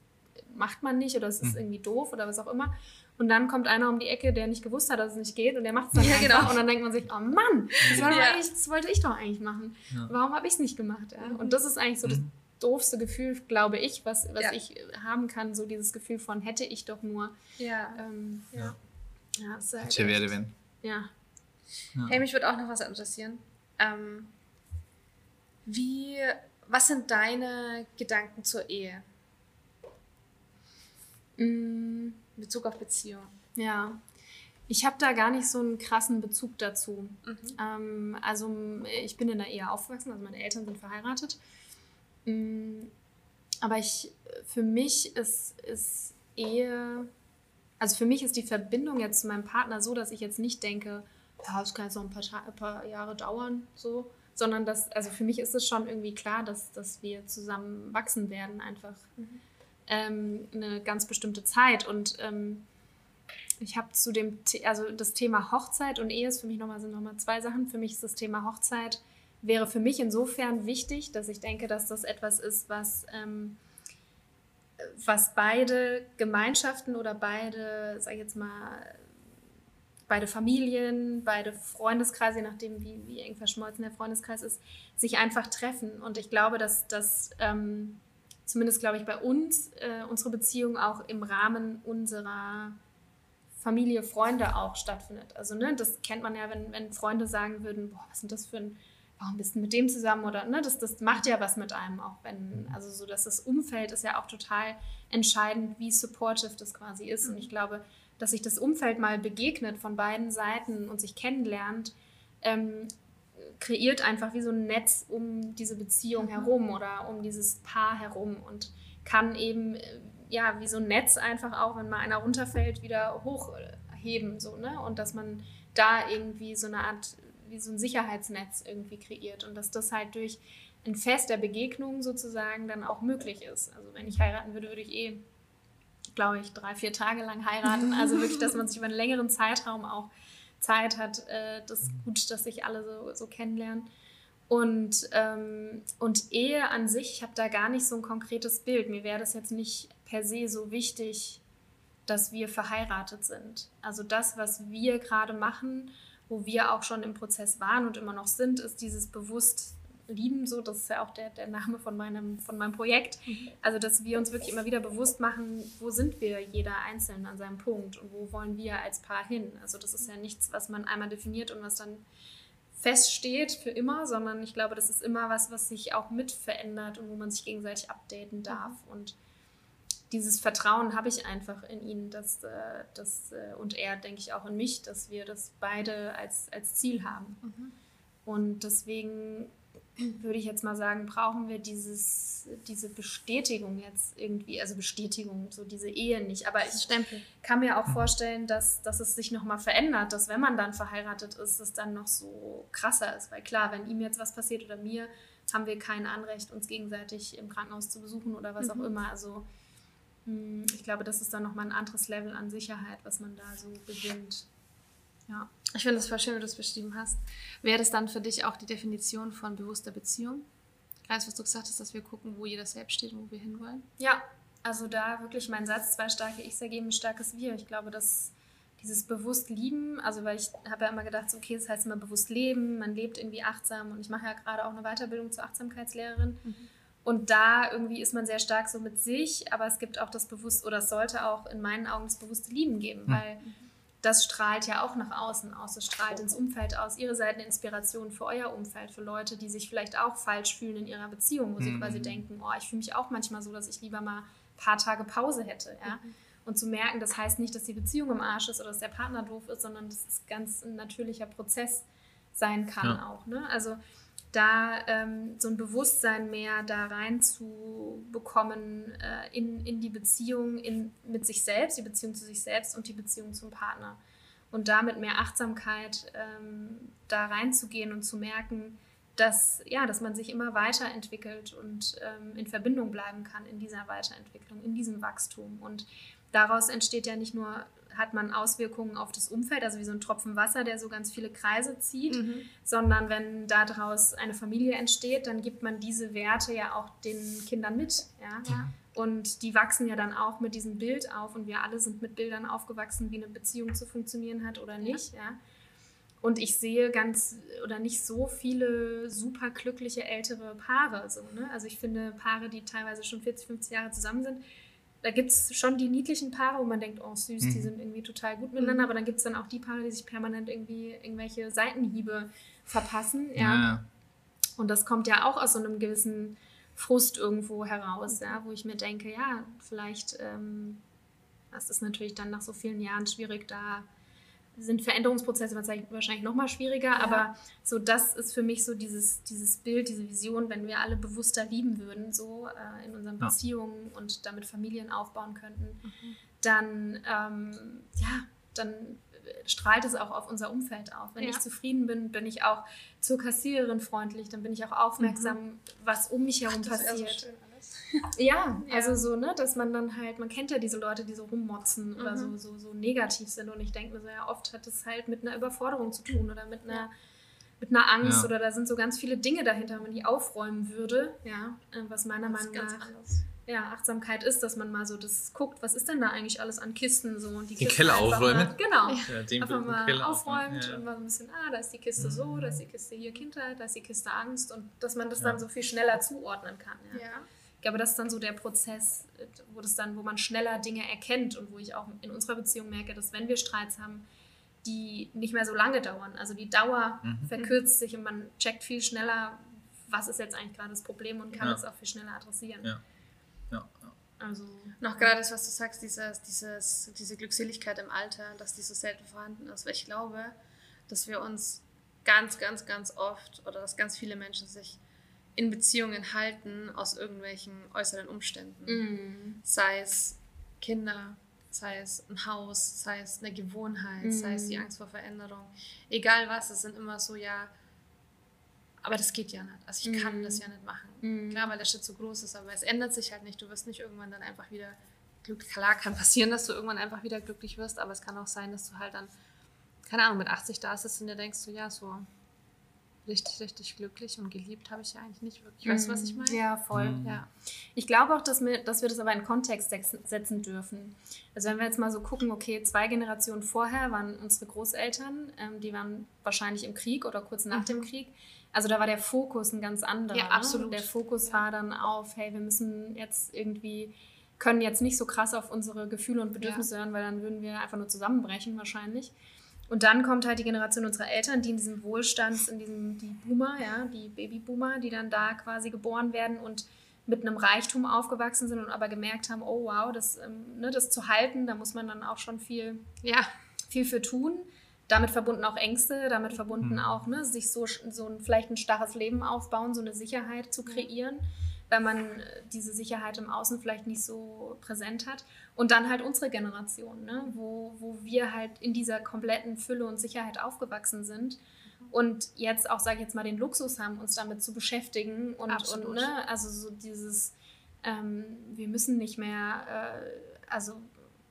macht man nicht oder es ist hm. irgendwie doof oder was auch immer. Und dann kommt einer um die Ecke, der nicht gewusst hat, dass es nicht geht und der macht es dann ja, einfach. Genau. Und dann denkt man sich, oh Mann, das, ja. das wollte ich doch eigentlich machen. Ja. Warum habe ich es nicht gemacht? Ja? Und das ist eigentlich so das mhm. doofste Gefühl, glaube ich, was, was ich haben kann, so dieses Gefühl von hätte ich doch nur. Ja. Ähm, ja. Ja, ist halt wäre, wenn. Ja. Hey, mich würde auch noch was interessieren. Ähm, wie, was sind deine Gedanken zur Ehe? In Bezug auf Beziehung. Ja, ich habe da gar nicht so einen krassen Bezug dazu. Mhm. Ähm, also ich bin in der Ehe aufgewachsen, also meine Eltern sind verheiratet. Mm, aber ich, für mich ist, ist Ehe, also für mich ist die Verbindung jetzt zu meinem Partner so, dass ich jetzt nicht denke, ja, es kann jetzt noch ein paar, ein paar Jahre dauern, so. Sondern dass, also für mich ist es schon irgendwie klar, dass, dass wir zusammen wachsen werden, einfach mhm. ähm, eine ganz bestimmte Zeit. Und ähm, ich habe zu dem, also das Thema Hochzeit und Ehe ist für mich nochmal, sind nochmal zwei Sachen. Für mich ist das Thema Hochzeit, wäre für mich insofern wichtig, dass ich denke, dass das etwas ist, was, ähm, was beide Gemeinschaften oder beide, sag ich jetzt mal, beide Familien, beide Freundeskreise, je nachdem, wie, wie eng verschmolzen der Freundeskreis ist, sich einfach treffen. Und ich glaube, dass das ähm, zumindest, glaube ich, bei uns äh, unsere Beziehung auch im Rahmen unserer Familie, Freunde auch stattfindet. Also, ne, das kennt man ja, wenn, wenn Freunde sagen würden, boah, was sind das für ein, warum bist du mit dem zusammen? Oder, ne, das, das macht ja was mit einem auch, wenn, also so, dass das Umfeld ist ja auch total entscheidend, wie supportive das quasi ist. Und ich glaube, dass sich das Umfeld mal begegnet von beiden Seiten und sich kennenlernt, ähm, kreiert einfach wie so ein Netz um diese Beziehung mhm. herum oder um dieses Paar herum und kann eben äh, ja wie so ein Netz einfach auch, wenn mal einer runterfällt, wieder hochheben so ne und dass man da irgendwie so eine Art wie so ein Sicherheitsnetz irgendwie kreiert und dass das halt durch ein Fest der Begegnung sozusagen dann auch möglich ist. Also wenn ich heiraten würde, würde ich eh glaube ich, drei, vier Tage lang heiraten. Also wirklich, dass man sich über einen längeren Zeitraum auch Zeit hat. Äh, das ist gut, dass sich alle so, so kennenlernen. Und, ähm, und Ehe an sich, ich habe da gar nicht so ein konkretes Bild. Mir wäre das jetzt nicht per se so wichtig, dass wir verheiratet sind. Also das, was wir gerade machen, wo wir auch schon im Prozess waren und immer noch sind, ist dieses bewusst lieben, so, das ist ja auch der, der Name von meinem, von meinem Projekt. Mhm. Also, dass wir uns wirklich immer wieder bewusst machen, wo sind wir jeder Einzelne an seinem Punkt und wo wollen wir als Paar hin. Also, das ist ja nichts, was man einmal definiert und was dann feststeht für immer, sondern ich glaube, das ist immer was, was sich auch mit verändert und wo man sich gegenseitig updaten darf. Mhm. Und dieses Vertrauen habe ich einfach in ihn dass, äh, dass, äh, und er, denke ich, auch in mich, dass wir das beide als, als Ziel haben. Mhm. Und deswegen würde ich jetzt mal sagen, brauchen wir dieses, diese Bestätigung jetzt irgendwie, also Bestätigung, so diese Ehe nicht. Aber ich Stempel. kann mir auch vorstellen, dass, dass es sich nochmal verändert, dass wenn man dann verheiratet ist, es dann noch so krasser ist. Weil klar, wenn ihm jetzt was passiert oder mir, haben wir kein Anrecht, uns gegenseitig im Krankenhaus zu besuchen oder was mhm. auch immer. Also hm, ich glaube, das ist dann nochmal ein anderes Level an Sicherheit, was man da so gewinnt. Ja. Ich finde es voll schön, wie du es beschrieben hast. Wäre das dann für dich auch die Definition von bewusster Beziehung? Kreis, was du gesagt hast, dass wir gucken, wo jeder selbst steht und wo wir hinwollen? Ja, also da wirklich mein Satz, zwei starke Ichs ergeben ein starkes Wir. Ich glaube, das, dieses bewusst lieben, also weil ich habe ja immer gedacht, so, okay, das heißt immer bewusst leben, man lebt irgendwie achtsam und ich mache ja gerade auch eine Weiterbildung zur Achtsamkeitslehrerin. Mhm. Und da irgendwie ist man sehr stark so mit sich, aber es gibt auch das bewusst oder es sollte auch in meinen Augen das bewusste Lieben geben, mhm. weil das strahlt ja auch nach außen aus, es strahlt ins Umfeld aus. Ihre seid eine Inspiration für euer Umfeld, für Leute, die sich vielleicht auch falsch fühlen in ihrer Beziehung, wo sie mhm. quasi denken, oh, ich fühle mich auch manchmal so, dass ich lieber mal ein paar Tage Pause hätte. Ja? Mhm. Und zu merken, das heißt nicht, dass die Beziehung im Arsch ist oder dass der Partner doof ist, sondern dass es ganz ein natürlicher Prozess sein kann ja. auch. Ne? Also da ähm, so ein Bewusstsein mehr da rein zu bekommen äh, in, in die Beziehung in, mit sich selbst, die Beziehung zu sich selbst und die Beziehung zum Partner. Und damit mehr Achtsamkeit ähm, da reinzugehen und zu merken, dass, ja, dass man sich immer weiterentwickelt und ähm, in Verbindung bleiben kann in dieser Weiterentwicklung, in diesem Wachstum. Und daraus entsteht ja nicht nur hat man Auswirkungen auf das Umfeld, also wie so ein Tropfen Wasser, der so ganz viele Kreise zieht, mhm. sondern wenn daraus eine Familie entsteht, dann gibt man diese Werte ja auch den Kindern mit. Ja? ja. Und die wachsen ja dann auch mit diesem Bild auf und wir alle sind mit Bildern aufgewachsen, wie eine Beziehung zu funktionieren hat oder nicht. Ja. ja? Und ich sehe ganz oder nicht so viele super glückliche ältere Paare. So, ne? Also ich finde Paare, die teilweise schon 40, 50 Jahre zusammen sind, da gibt es schon die niedlichen Paare, wo man denkt, oh süß, mhm. die sind irgendwie total gut miteinander, aber dann gibt es dann auch die Paare, die sich permanent irgendwie irgendwelche Seitenhiebe verpassen. Ja. ja. Und das kommt ja auch aus so einem gewissen Frust irgendwo heraus, ja, wo ich mir denke, ja, vielleicht ähm, das ist natürlich dann nach so vielen Jahren schwierig, da sind Veränderungsprozesse wahrscheinlich noch mal schwieriger, ja. aber so das ist für mich so dieses, dieses Bild, diese Vision, wenn wir alle bewusster lieben würden, so äh, in unseren ja. Beziehungen und damit Familien aufbauen könnten, mhm. dann ähm, ja, dann strahlt es auch auf unser Umfeld auf. Wenn ja. ich zufrieden bin, bin ich auch zur Kassiererin freundlich, dann bin ich auch aufmerksam, mhm. was um mich herum Ach, passiert. Ja, ja, also so, ne, dass man dann halt, man kennt ja diese Leute, die so rummotzen mhm. oder so, so, so negativ sind. Und ich denke mir so, ja, oft hat es halt mit einer Überforderung zu tun oder mit einer, mit einer Angst ja. oder da sind so ganz viele Dinge dahinter, wenn man die aufräumen würde, ja, äh, was meiner Meinung nach ja, Achtsamkeit ist, dass man mal so das guckt, was ist denn da eigentlich alles an Kisten so und die Den Keller aufräumen. Mal, genau. Ja, den einfach mal Keller aufräumt ja. und mal so ein bisschen, ah, da ist die Kiste mhm. so, da ist die Kiste hier Kindheit, da ist die Kiste Angst und dass man das dann so viel schneller zuordnen kann. Ja. Ich glaube, das ist dann so der Prozess, wo das dann, wo man schneller Dinge erkennt und wo ich auch in unserer Beziehung merke, dass wenn wir Streits haben, die nicht mehr so lange dauern. Also die Dauer mhm. verkürzt sich und man checkt viel schneller, was ist jetzt eigentlich gerade das Problem und kann ja. es auch viel schneller adressieren. Ja. Ja. Also, noch gerade das, was du sagst, dieses, dieses, diese Glückseligkeit im Alter, dass die so selten vorhanden ist. Weil ich glaube, dass wir uns ganz, ganz, ganz oft oder dass ganz viele Menschen sich in Beziehungen halten aus irgendwelchen äußeren Umständen. Mm. Sei es Kinder, sei es ein Haus, sei es eine Gewohnheit, mm. sei es die Angst vor Veränderung. Egal was, es sind immer so, ja, aber das geht ja nicht. Also ich kann mm. das ja nicht machen. Mm. Klar, weil der Schritt so groß ist, aber es ändert sich halt nicht. Du wirst nicht irgendwann dann einfach wieder glücklich. Klar, kann passieren, dass du irgendwann einfach wieder glücklich wirst, aber es kann auch sein, dass du halt dann, keine Ahnung, mit 80 da sitzt und dir denkst, so, ja, so richtig, richtig glücklich und geliebt habe ich ja eigentlich nicht wirklich. Weißt du, was ich meine? Ja, voll. Mhm. Ja. Ich glaube auch, dass wir, dass wir das aber in Kontext setzen dürfen. Also wenn wir jetzt mal so gucken, okay, zwei Generationen vorher waren unsere Großeltern, ähm, die waren wahrscheinlich im Krieg oder kurz nach mhm. dem Krieg. Also da war der Fokus ein ganz anderer. Ja, ne? absolut. Ne? Der Fokus ja. war dann auf, hey, wir müssen jetzt irgendwie, können jetzt nicht so krass auf unsere Gefühle und Bedürfnisse ja. hören, weil dann würden wir einfach nur zusammenbrechen wahrscheinlich. Und dann kommt halt die Generation unserer Eltern, die in diesem Wohlstand, in diesem, die Boomer, ja, die Babyboomer, die dann da quasi geboren werden und mit einem Reichtum aufgewachsen sind und aber gemerkt haben, oh wow, das, ähm, ne, das zu halten, da muss man dann auch schon viel, ja, viel für tun. Damit verbunden auch Ängste, damit verbunden mhm. auch, ne, sich so, so ein, vielleicht ein starres Leben aufbauen, so eine Sicherheit zu kreieren. Mhm weil man äh, diese Sicherheit im Außen vielleicht nicht so präsent hat. Und dann halt unsere Generation, ne? wo, wo wir halt in dieser kompletten Fülle und Sicherheit aufgewachsen sind und jetzt auch, sage ich jetzt mal, den Luxus haben, uns damit zu beschäftigen und, und ne? also so dieses, ähm, wir müssen nicht mehr, äh, also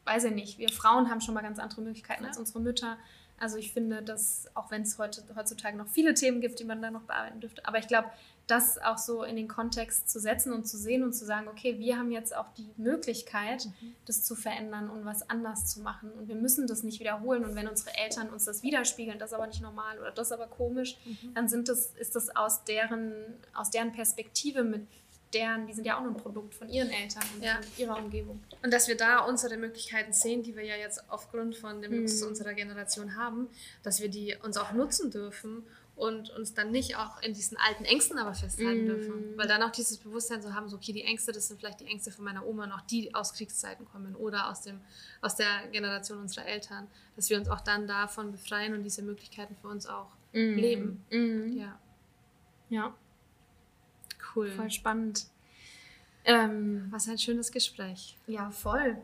weiß ich nicht, wir Frauen haben schon mal ganz andere Möglichkeiten ja. als unsere Mütter Also ich finde, dass, auch wenn es heutzutage noch viele Themen gibt, die man da noch bearbeiten dürfte, aber ich glaube, das auch so in den Kontext zu setzen und zu sehen und zu sagen, okay, wir haben jetzt auch die Möglichkeit, mhm. das zu verändern und was anders zu machen. Und wir müssen das nicht wiederholen. Und wenn unsere Eltern uns das widerspiegeln, das ist aber nicht normal oder das ist aber komisch, mhm. dann sind das, ist das aus deren, aus deren Perspektive mit deren, die sind ja auch nur ein Produkt von ihren Eltern und ja. ihrer Umgebung. Und dass wir da unsere Möglichkeiten sehen, die wir ja jetzt aufgrund von dem Luxus mhm. unserer Generation haben, dass wir die uns auch nutzen dürfen und uns dann nicht auch in diesen alten Ängsten aber festhalten mm. dürfen. Weil dann auch dieses Bewusstsein so haben, so okay, die Ängste, das sind vielleicht die Ängste von meiner Oma noch, die aus Kriegszeiten kommen oder aus, dem, aus der Generation unserer Eltern, dass wir uns auch dann davon befreien und diese Möglichkeiten für uns auch mm. leben. Mm. Ja. Ja. Cool. Voll spannend. Ähm, Was ein schönes Gespräch. Ja, voll.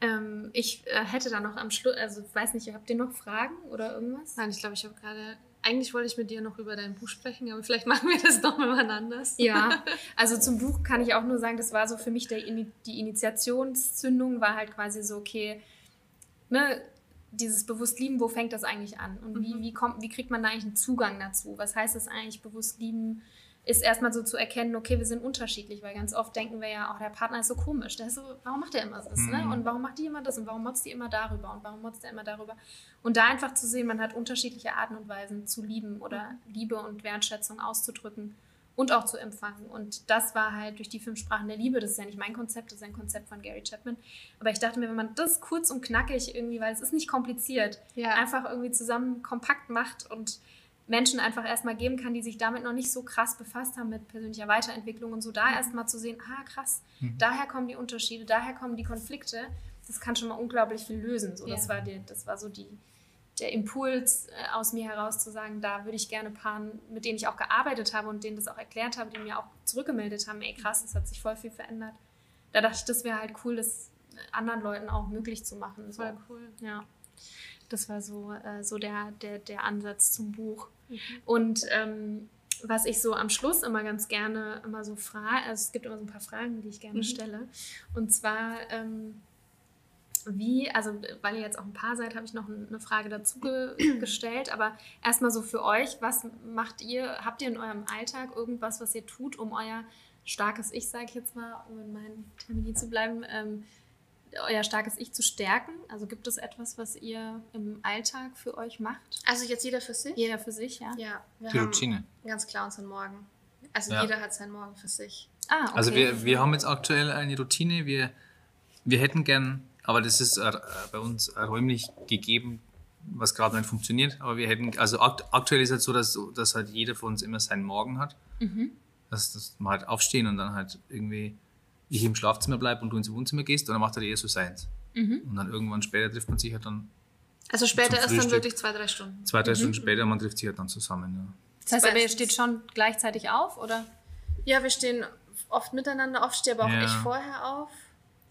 Ähm, ich äh, hätte da noch am Schluss, also ich weiß nicht, habt ihr noch Fragen oder irgendwas? Nein, ich glaube, ich habe gerade, eigentlich wollte ich mit dir noch über dein Buch sprechen, aber vielleicht machen wir das doch mal anders. Ja, also zum Buch kann ich auch nur sagen, das war so für mich der, die Initiationszündung, war halt quasi so, okay, ne, dieses bewusst lieben, wo fängt das eigentlich an? Und wie, mhm. wie, kommt, wie kriegt man da eigentlich einen Zugang dazu? Was heißt das eigentlich, bewusst lieben? Ist erstmal so zu erkennen, okay, wir sind unterschiedlich, weil ganz oft denken wir ja, auch der Partner ist so komisch, der ist so, warum macht er immer das, ne? mhm. ne? Und warum macht die immer das und warum motzt die immer darüber und warum motzt er immer darüber? Und da einfach zu sehen, man hat unterschiedliche Arten und Weisen zu lieben oder Liebe und Wertschätzung auszudrücken und auch zu empfangen. Und das war halt durch die fünf Sprachen der Liebe, das ist ja nicht mein Konzept, das ist ein Konzept von Gary Chapman. Aber ich dachte mir, wenn man das kurz und knackig irgendwie, weil es ist nicht kompliziert, ja. einfach irgendwie zusammen kompakt macht und Menschen einfach erstmal geben kann, die sich damit noch nicht so krass befasst haben mit persönlicher Weiterentwicklung und so da erstmal zu sehen, ah krass, mhm. daher kommen die Unterschiede, daher kommen die Konflikte, das kann schon mal unglaublich viel lösen. So, ja. das, war die, das war so die, der Impuls äh, aus mir heraus zu sagen, da würde ich gerne Paaren, mit denen ich auch gearbeitet habe und denen das auch erklärt habe, die mir auch zurückgemeldet haben, ey krass, das hat sich voll viel verändert. Da dachte ich, das wäre halt cool, das anderen Leuten auch möglich zu machen. So. Voll cool. Ja. Das war so, äh, so der, der, der Ansatz zum Buch. Mhm. Und ähm, was ich so am Schluss immer ganz gerne immer so frage, also es gibt immer so ein paar Fragen, die ich gerne mhm. stelle. Und zwar, ähm, wie, also weil ihr jetzt auch ein paar seid, habe ich noch eine Frage dazu ge gestellt. Aber erstmal so für euch, was macht ihr, habt ihr in eurem Alltag irgendwas, was ihr tut, um euer starkes Ich, sage ich jetzt mal, um in meinen Termini zu bleiben, ähm, euer starkes Ich zu stärken? Also gibt es etwas, was ihr im Alltag für euch macht? Also jetzt jeder für sich? Jeder für sich, ja. Ja, wir Die Routine. ganz klar unseren Morgen. Also ja. jeder hat seinen Morgen für sich. Ah, okay. Also wir, wir haben jetzt aktuell eine Routine. Wir, wir hätten gern, aber das ist äh, bei uns räumlich gegeben, was gerade nicht funktioniert. Aber wir hätten, also aktuell ist es halt so, dass, dass halt jeder von uns immer seinen Morgen hat. Mhm. Dass, dass wir halt aufstehen und dann halt irgendwie ich im Schlafzimmer bleibe und du ins Wohnzimmer gehst, dann macht er eher so seins. Mhm. Und dann irgendwann später trifft man sich halt dann. Also später ist dann wirklich zwei, drei Stunden. Zwei, drei mhm. Stunden später, man trifft sich halt dann zusammen. Ja. Das heißt aber, ihr steht schon gleichzeitig auf, oder? Ja, wir stehen oft miteinander, oft stehe aber auch ja. ich vorher auf.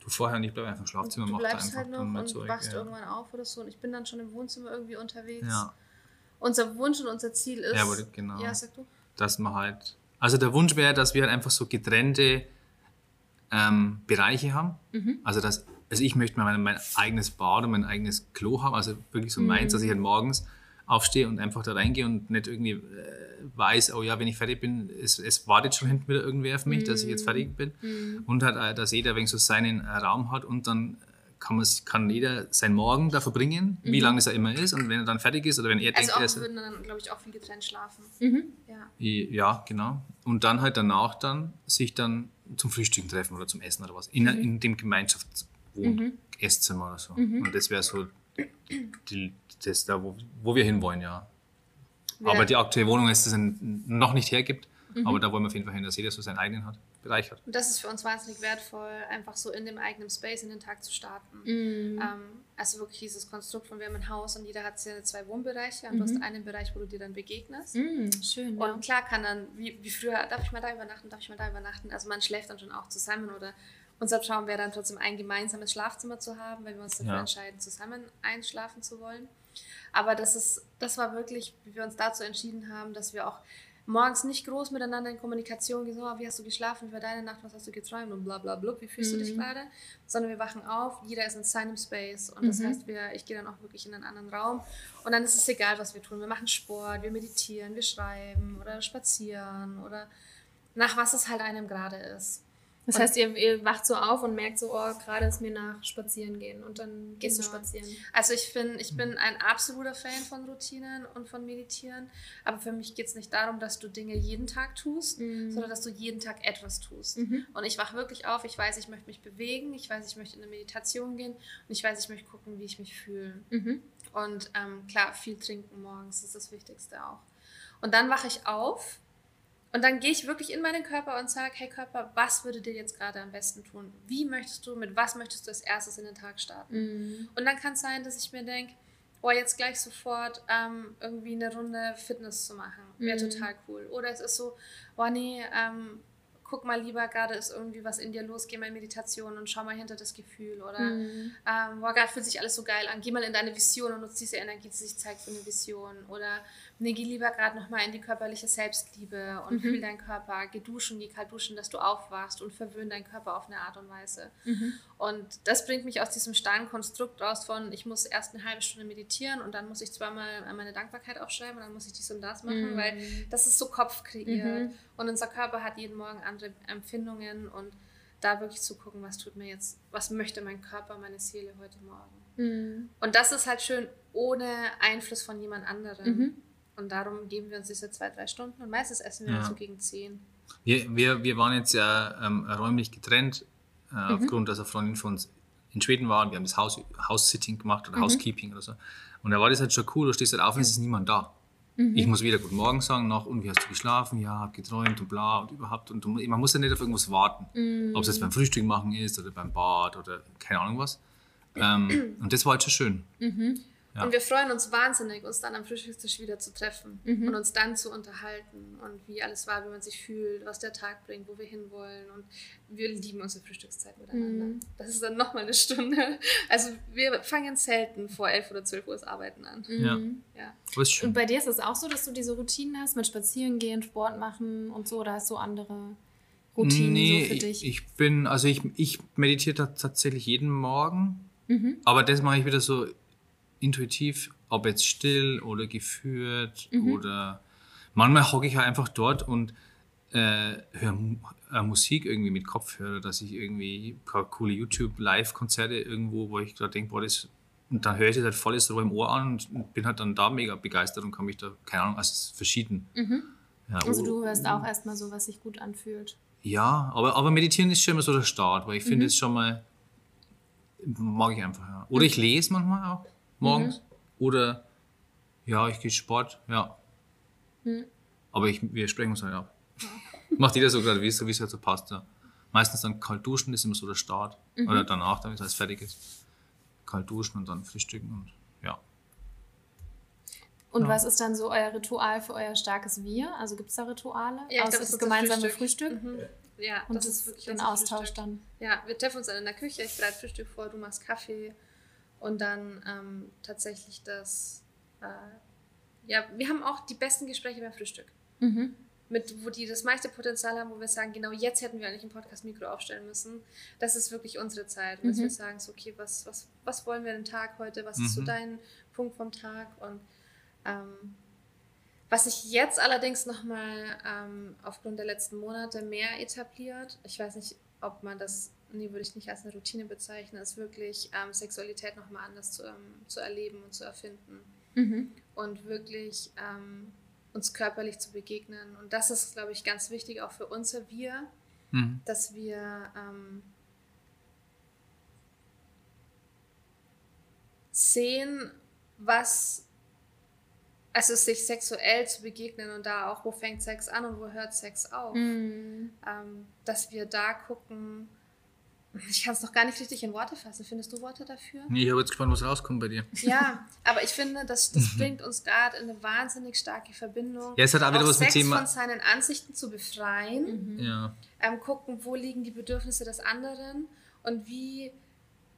Du vorher nicht, bleib einfach im Schlafzimmer, mach einfach halt noch und zurück, wachst ja. irgendwann auf oder so. Und ich bin dann schon im Wohnzimmer irgendwie unterwegs. Ja. Unser Wunsch und unser Ziel ist. Ja, aber genau. Ja, sag du. Dass man halt. Also der Wunsch wäre, dass wir halt einfach so getrennte ähm, Bereiche haben. Mhm. Also, dass, also ich möchte mein, mein eigenes Bad und mein eigenes Klo haben, also wirklich so mhm. meins, dass ich halt morgens aufstehe und einfach da reingehe und nicht irgendwie äh, weiß, oh ja, wenn ich fertig bin, es, es wartet schon hinten wieder irgendwer auf mich, mhm. dass ich jetzt fertig bin. Mhm. Und halt, äh, dass jeder wegen so seinen äh, Raum hat und dann kann, man, kann jeder seinen Morgen da verbringen, wie lange es er immer ist. Und wenn er dann fertig ist oder wenn er also denkt, er ist. würden dann, glaube ich, auch viel getrennt schlafen. Mhm. Ja. ja, genau. Und dann halt danach dann sich dann zum Frühstücken treffen oder zum Essen oder was. In, mhm. in dem Gemeinschaftswohn, mhm. Oder so. Mhm. Und das wäre so die, das da, wo, wo wir hinwollen, ja. ja. Aber die aktuelle Wohnung ist das noch nicht hergibt. Mhm. Aber da wollen wir auf jeden Fall hin, dass jeder so seinen eigenen hat, bereichert. Und das ist für uns wahnsinnig wertvoll, einfach so in dem eigenen Space in den Tag zu starten. Mhm. Ähm, also wirklich dieses Konstrukt von wir haben ein Haus und jeder hat seine zwei Wohnbereiche und mhm. du hast mhm. einen Bereich, wo du dir dann begegnest. Mhm, schön. Und ja. klar kann dann, wie, wie früher, darf ich mal da übernachten, darf ich mal da übernachten. Also man schläft dann schon auch zusammen oder unser Traum wäre dann trotzdem ein gemeinsames Schlafzimmer zu haben, wenn wir uns dafür ja. entscheiden, zusammen einschlafen zu wollen. Aber das ist, das war wirklich, wie wir uns dazu entschieden haben, dass wir auch morgens nicht groß miteinander in Kommunikation gehen, so, oh, wie hast du geschlafen, wie war deine Nacht, was hast du geträumt und bla bla bla, wie fühlst du dich Mhm. gerade, sondern wir wachen auf, jeder ist in seinem Space und das Mhm. heißt, wir, ich gehe dann auch wirklich in einen anderen Raum und dann ist es egal, was wir tun. Wir machen Sport, wir meditieren, wir schreiben oder spazieren oder nach was es halt einem gerade ist. Das Und- heißt, ihr, ihr wacht so auf und merkt so, oh, gerade ist mir nach spazieren gehen und dann gehst du Genau. spazieren. Also ich bin, ich bin ein absoluter Fan von Routinen und von Meditieren, aber für mich geht es nicht darum, dass du Dinge jeden Tag tust, Mhm. sondern dass du jeden Tag etwas tust. Mhm. Und ich wache wirklich auf, ich weiß, ich möchte mich bewegen, ich weiß, ich möchte in eine Meditation gehen und ich weiß, ich möchte gucken, wie ich mich fühle. Mhm. Und ähm, klar, viel trinken morgens ist das Wichtigste auch. Und dann wache ich auf und dann gehe ich wirklich in meinen Körper und sage, hey Körper, was würde dir jetzt gerade am besten tun? Wie möchtest du, mit was möchtest du als erstes in den Tag starten? Mhm. Und dann kann es sein, dass ich mir denke, oh, jetzt gleich sofort ähm, irgendwie eine Runde Fitness zu machen. Wäre Mhm. total cool. Oder es ist so, oh nee, ähm, guck mal lieber, gerade ist irgendwie was in dir los, geh mal in Meditation und schau mal hinter das Gefühl. Oder Mhm. ähm, boah, gerade fühlt sich alles so geil an. Geh mal in deine Vision und nutze diese Energie, die sich zeigt für eine Vision. Oder nee, geh lieber gerade nochmal in die körperliche Selbstliebe und Mhm. fühl deinen Körper. Geh duschen, geh kalt duschen, dass du aufwachst und verwöhn deinen Körper auf eine Art und Weise. Mhm. Und das bringt mich aus diesem starren Konstrukt raus von, ich muss erst eine halbe Stunde meditieren und dann muss ich zweimal meine Dankbarkeit aufschreiben und dann muss ich dies und das machen, Mhm. weil das ist so Kopf kreiert. Mhm. Und unser Körper hat jeden Morgen andere Empfindungen und da wirklich zu gucken, was tut mir jetzt, was möchte mein Körper, meine Seele heute Morgen. Mhm. Und das ist halt schön ohne Einfluss von jemand anderem. Mhm. Und darum geben wir uns diese zwei, drei Stunden und meistens essen wir Ja. so gegen zehn. Wir, wir, wir waren jetzt ja ähm, räumlich getrennt, äh, Mhm. aufgrund, dass eine Freundin von uns in Schweden war und wir haben das Haus, House-Sitting gemacht Mhm. oder Housekeeping oder so. Und da war das halt schon cool, du stehst halt auf und es ist niemand da. Mhm. Ich muss wieder Guten Morgen sagen, noch, und wie hast du geschlafen? Ja, hab geträumt und bla und überhaupt. Und man muss ja nicht auf irgendwas warten. Mhm. Ob es jetzt beim Frühstück machen ist oder beim Bad oder keine Ahnung was. Ähm, und das war halt schon schön. Mhm. Ja. Und wir freuen uns wahnsinnig, uns dann am Frühstückstisch wieder zu treffen Mhm. und uns dann zu unterhalten und wie alles war, wie man sich fühlt, was der Tag bringt, wo wir hinwollen. Und wir lieben unsere Frühstückszeit miteinander. Mhm. Das ist dann nochmal eine Stunde. Also wir fangen selten vor 11 oder 12 Uhr das Arbeiten an. Ja. Mhm. Ja. Aber ist Und bei dir ist es auch so, dass du diese Routinen hast mit Spazieren gehen, Sport machen und so, oder hast du andere Routinen nee, so für dich? Ich, ich bin, also ich, ich meditiere ta- tatsächlich jeden Morgen, Mhm. aber das mache ich wieder so intuitiv, ob jetzt still oder geführt Mhm. oder manchmal hocke ich halt einfach dort und äh, höre äh, Musik irgendwie mit Kopfhörer, dass ich irgendwie ein paar coole YouTube-Live-Konzerte irgendwo, wo ich gerade denke, boah, das und dann höre ich das halt volles Rohr im Ohr an und bin halt dann da mega begeistert und kann mich da, keine Ahnung, also verschieden. Mhm. Ja, Also oh, du hörst auch erstmal so, was sich gut anfühlt. ja, aber, aber meditieren ist schon immer so der Start, weil ich Mhm. finde es schon mal, mag ich einfach, ja. Oder ich lese manchmal auch morgens. Oder ja, ich gehe Sport, ja. Mhm. Aber ich, wir sprechen uns halt ab. Macht jeder so gerade, wie es so es halt so passt. Ja. Meistens dann kalt duschen ist immer so der Start. Mhm. Oder danach, damit alles fertig ist. Kalt duschen und dann frühstücken und ja. Und Ja. was ist dann so euer Ritual für euer starkes Wir? Also gibt es da Rituale? Ja, ich Außer glaub, das ist gemeinsame Frühstück, Mhm. Ja, und das das ist wirklich den Austausch Frühstück. dann. Ja, wir treffen uns dann in der Küche, ich bereite Frühstück vor, du machst Kaffee und dann ähm, tatsächlich das, äh, ja, wir haben auch die besten Gespräche beim Frühstück. Mhm. Mit, wo die das meiste Potenzial haben, wo wir sagen, genau jetzt hätten wir eigentlich ein Podcast-Mikro aufstellen müssen. Das ist wirklich unsere Zeit. Und dass Mhm. wir sagen, so, okay, was, was, was wollen wir den Tag heute? Was ist so Mhm. dein Punkt vom Tag? Und ähm, was sich jetzt allerdings nochmal ähm, aufgrund der letzten Monate mehr etabliert, ich weiß nicht, ob man das, nee, würde ich nicht als eine Routine bezeichnen, ist wirklich ähm, Sexualität nochmal anders zu, ähm, zu erleben und zu erfinden Mhm. und wirklich ähm, uns körperlich zu begegnen. Und das ist, glaube ich, ganz wichtig auch für unser Wir, Mhm. dass wir ähm, sehen, was, also sich sexuell zu begegnen und da auch, wo fängt Sex an und wo hört Sex auf, Mhm. ähm, dass wir da gucken. Ich kann es noch gar nicht richtig in Worte fassen. Findest du Worte dafür? Nee, ich habe jetzt gespannt, was rauskommt bei dir. Ja, aber ich finde, das, das bringt uns gerade in eine wahnsinnig starke Verbindung. Ja, es hat auch wieder was mit Sex Thema- von seinen Ansichten zu befreien, Mhm. Ja. ähm, gucken, wo liegen die Bedürfnisse des anderen und wie,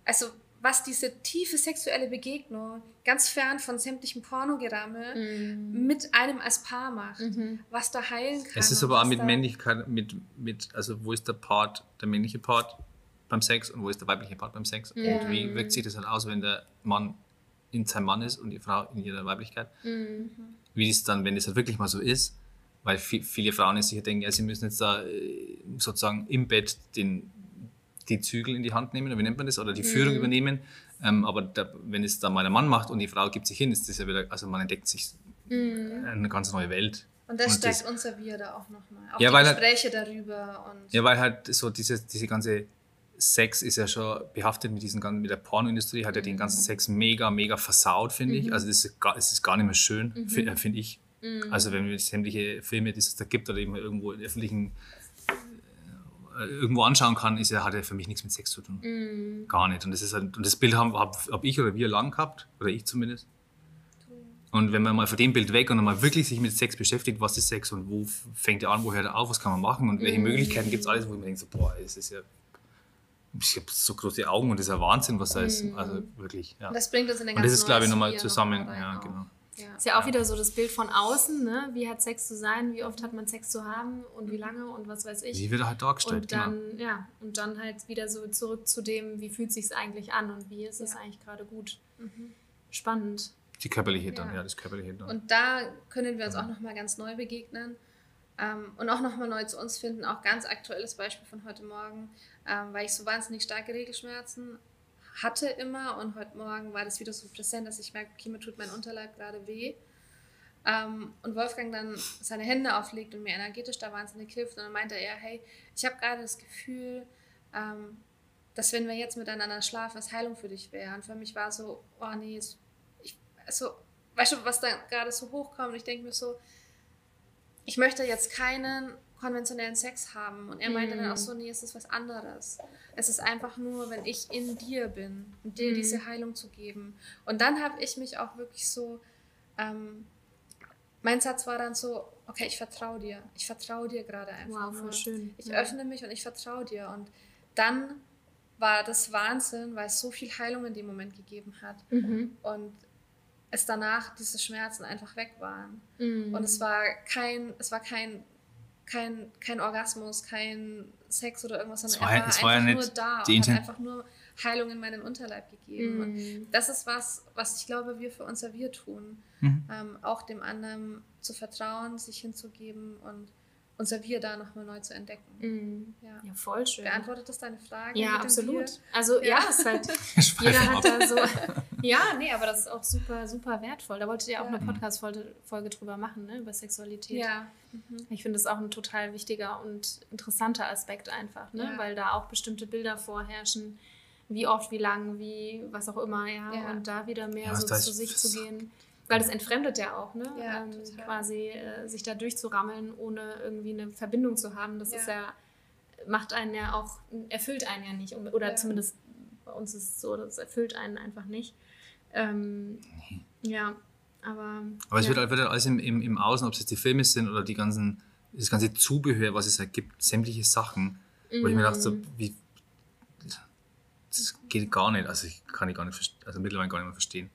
also was diese tiefe sexuelle Begegnung ganz fern von sämtlichem Pornogerammel Mhm. mit einem als Paar macht, was da heilen kann. Es ist aber auch was mit Männlichkeit, mit, mit, also wo ist der Part, der männliche Part beim Sex und wo ist der weibliche Part beim Sex? Ja. Und wie wirkt sich das halt aus, wenn der Mann in seinem Mann ist und die Frau in ihrer Weiblichkeit? Mhm. Wie ist dann, wenn es halt wirklich mal so ist? Weil vi- viele Frauen jetzt sicher denken, ja, sie müssen jetzt da äh, sozusagen im Bett den, die Zügel in die Hand nehmen, oder wie nennt man das, oder die Führung Mhm. übernehmen. Ähm, aber da, wenn es dann mal der Mann macht und die Frau gibt sich hin, ist das ja wieder, also man entdeckt sich Mhm. eine ganz neue Welt. Und das Und stärkt das- unser Wir da auch nochmal. Auch Ja, die weil halt- Gespräche darüber und Ja, weil halt so diese, diese ganze Sex ist ja schon behaftet mit diesen ganzen, mit der Pornoindustrie, hat ja den ganzen Sex mega, mega versaut, finde ich. Also das ist, gar, es ist gar nicht mehr schön, fi- äh, finde ich. Also wenn wir sämtliche Filme, die es da gibt oder eben irgendwo in öffentlichen äh, irgendwo anschauen kann, ist ja, hat ja für mich nichts mit Sex zu tun. Gar nicht. Und das ist halt, und das Bild haben hab, hab ich oder wir lang gehabt, oder ich zumindest. Und wenn man mal von dem Bild weg und mal wirklich sich mit Sex beschäftigt, was ist Sex und wo fängt er an, wo hört er auf, was kann man machen und welche Möglichkeiten gibt es alles, wo man denkt, so, boah, es ist ja, ich habe so große Augen und das ist ja Wahnsinn, was da ist. Also wirklich, ja. Und das bringt uns in den Und ganz das ist, glaube ich, nochmal zusammen, noch ja, auch. genau. Ja. Ist ja auch wieder so das Bild von außen, ne? Wie hat Sex zu sein, wie oft hat man Sex zu haben und wie lange und was weiß ich. Wie wird er halt dargestellt, Und genau. dann, ja, und dann halt wieder so zurück zu dem, wie fühlt sich eigentlich an und wie ist es Ja. eigentlich gerade gut. Spannend. Die körperliche dann, Ja. ja, das körperliche dann. Und da können wir uns auch nochmal ganz neu begegnen ähm, und auch nochmal neu zu uns finden. Auch ganz aktuelles Beispiel von heute Morgen, ähm, weil ich so wahnsinnig starke Regelschmerzen hatte immer und heute Morgen war das wieder so präsent, dass ich merke, okay, mir tut mein Unterleib gerade weh. Ähm, und Wolfgang dann seine Hände auflegt und mir energetisch da wahnsinnig hilft. Und dann meinte er, hey, ich habe gerade das Gefühl, ähm, dass wenn wir jetzt miteinander schlafen, es Heilung für dich wäre. Und für mich war so, oh nee, ich, also, weißt du, was da gerade so hochkommt? Und ich denke mir so, ich möchte jetzt keinen konventionellen Sex haben. Und er meinte dann auch so, nee, es ist was anderes. Es ist einfach nur, wenn ich in dir bin dir diese Heilung zu geben. Und dann habe ich mich auch wirklich so, ähm, mein Satz war dann so, okay, ich vertraue dir. Ich vertraue dir gerade einfach. Wow, voll schön. Ich Ja. öffne mich und ich vertraue dir. Und dann war das Wahnsinn, weil es so viel Heilung in dem Moment gegeben hat. Mhm. Und es danach diese Schmerzen einfach weg waren. Mhm. Und es war kein, es war kein, kein, kein Orgasmus, kein Sex oder irgendwas, sondern war er ja- war einfach war ja nur da die und hat Inten- einfach nur Heilung in meinen Unterleib gegeben. Und Mhm. das ist was, was ich glaube, wir für unser Wir tun. Mhm. Ähm, auch dem anderen zu vertrauen, sich hinzugeben und unser Wir da nochmal neu zu entdecken. Mhm. Ja. Ja, voll schön. Beantwortet das deine Frage? Ja, mit dem absolut. Also ja, Ja. es ist halt, jeder hat da so. Ja, nee, aber das ist auch super, super wertvoll. Da wolltet ihr auch Ja. eine Podcast-Folge Folge drüber machen, ne, über Sexualität. Ja. Ich finde das auch ein total wichtiger und interessanter Aspekt einfach, ne? Ja. weil da auch bestimmte Bilder vorherrschen, wie oft, wie lang, wie was auch immer, ja, Ja. und da wieder mehr Ja, so zu sich zu gehen. Weil das entfremdet ja auch, ne? Ja, ähm, total. quasi äh, sich da durchzurammeln, ohne irgendwie eine Verbindung zu haben. Das Ja. ist ja, macht einen ja auch, erfüllt einen ja nicht. Oder Ja. zumindest bei uns ist es so, das erfüllt einen einfach nicht. Ähm, ja, aber. Aber es ja. wird halt wird halt alles im, im, im Außen, ob es jetzt die Filme sind oder die ganzen, das ganze Zubehör, was es halt gibt, sämtliche Sachen, wo ich mir dachte, so, Mhm. wie, das geht gar nicht. Also ich kann ich gar nicht, also mittlerweile gar nicht mehr verstehen.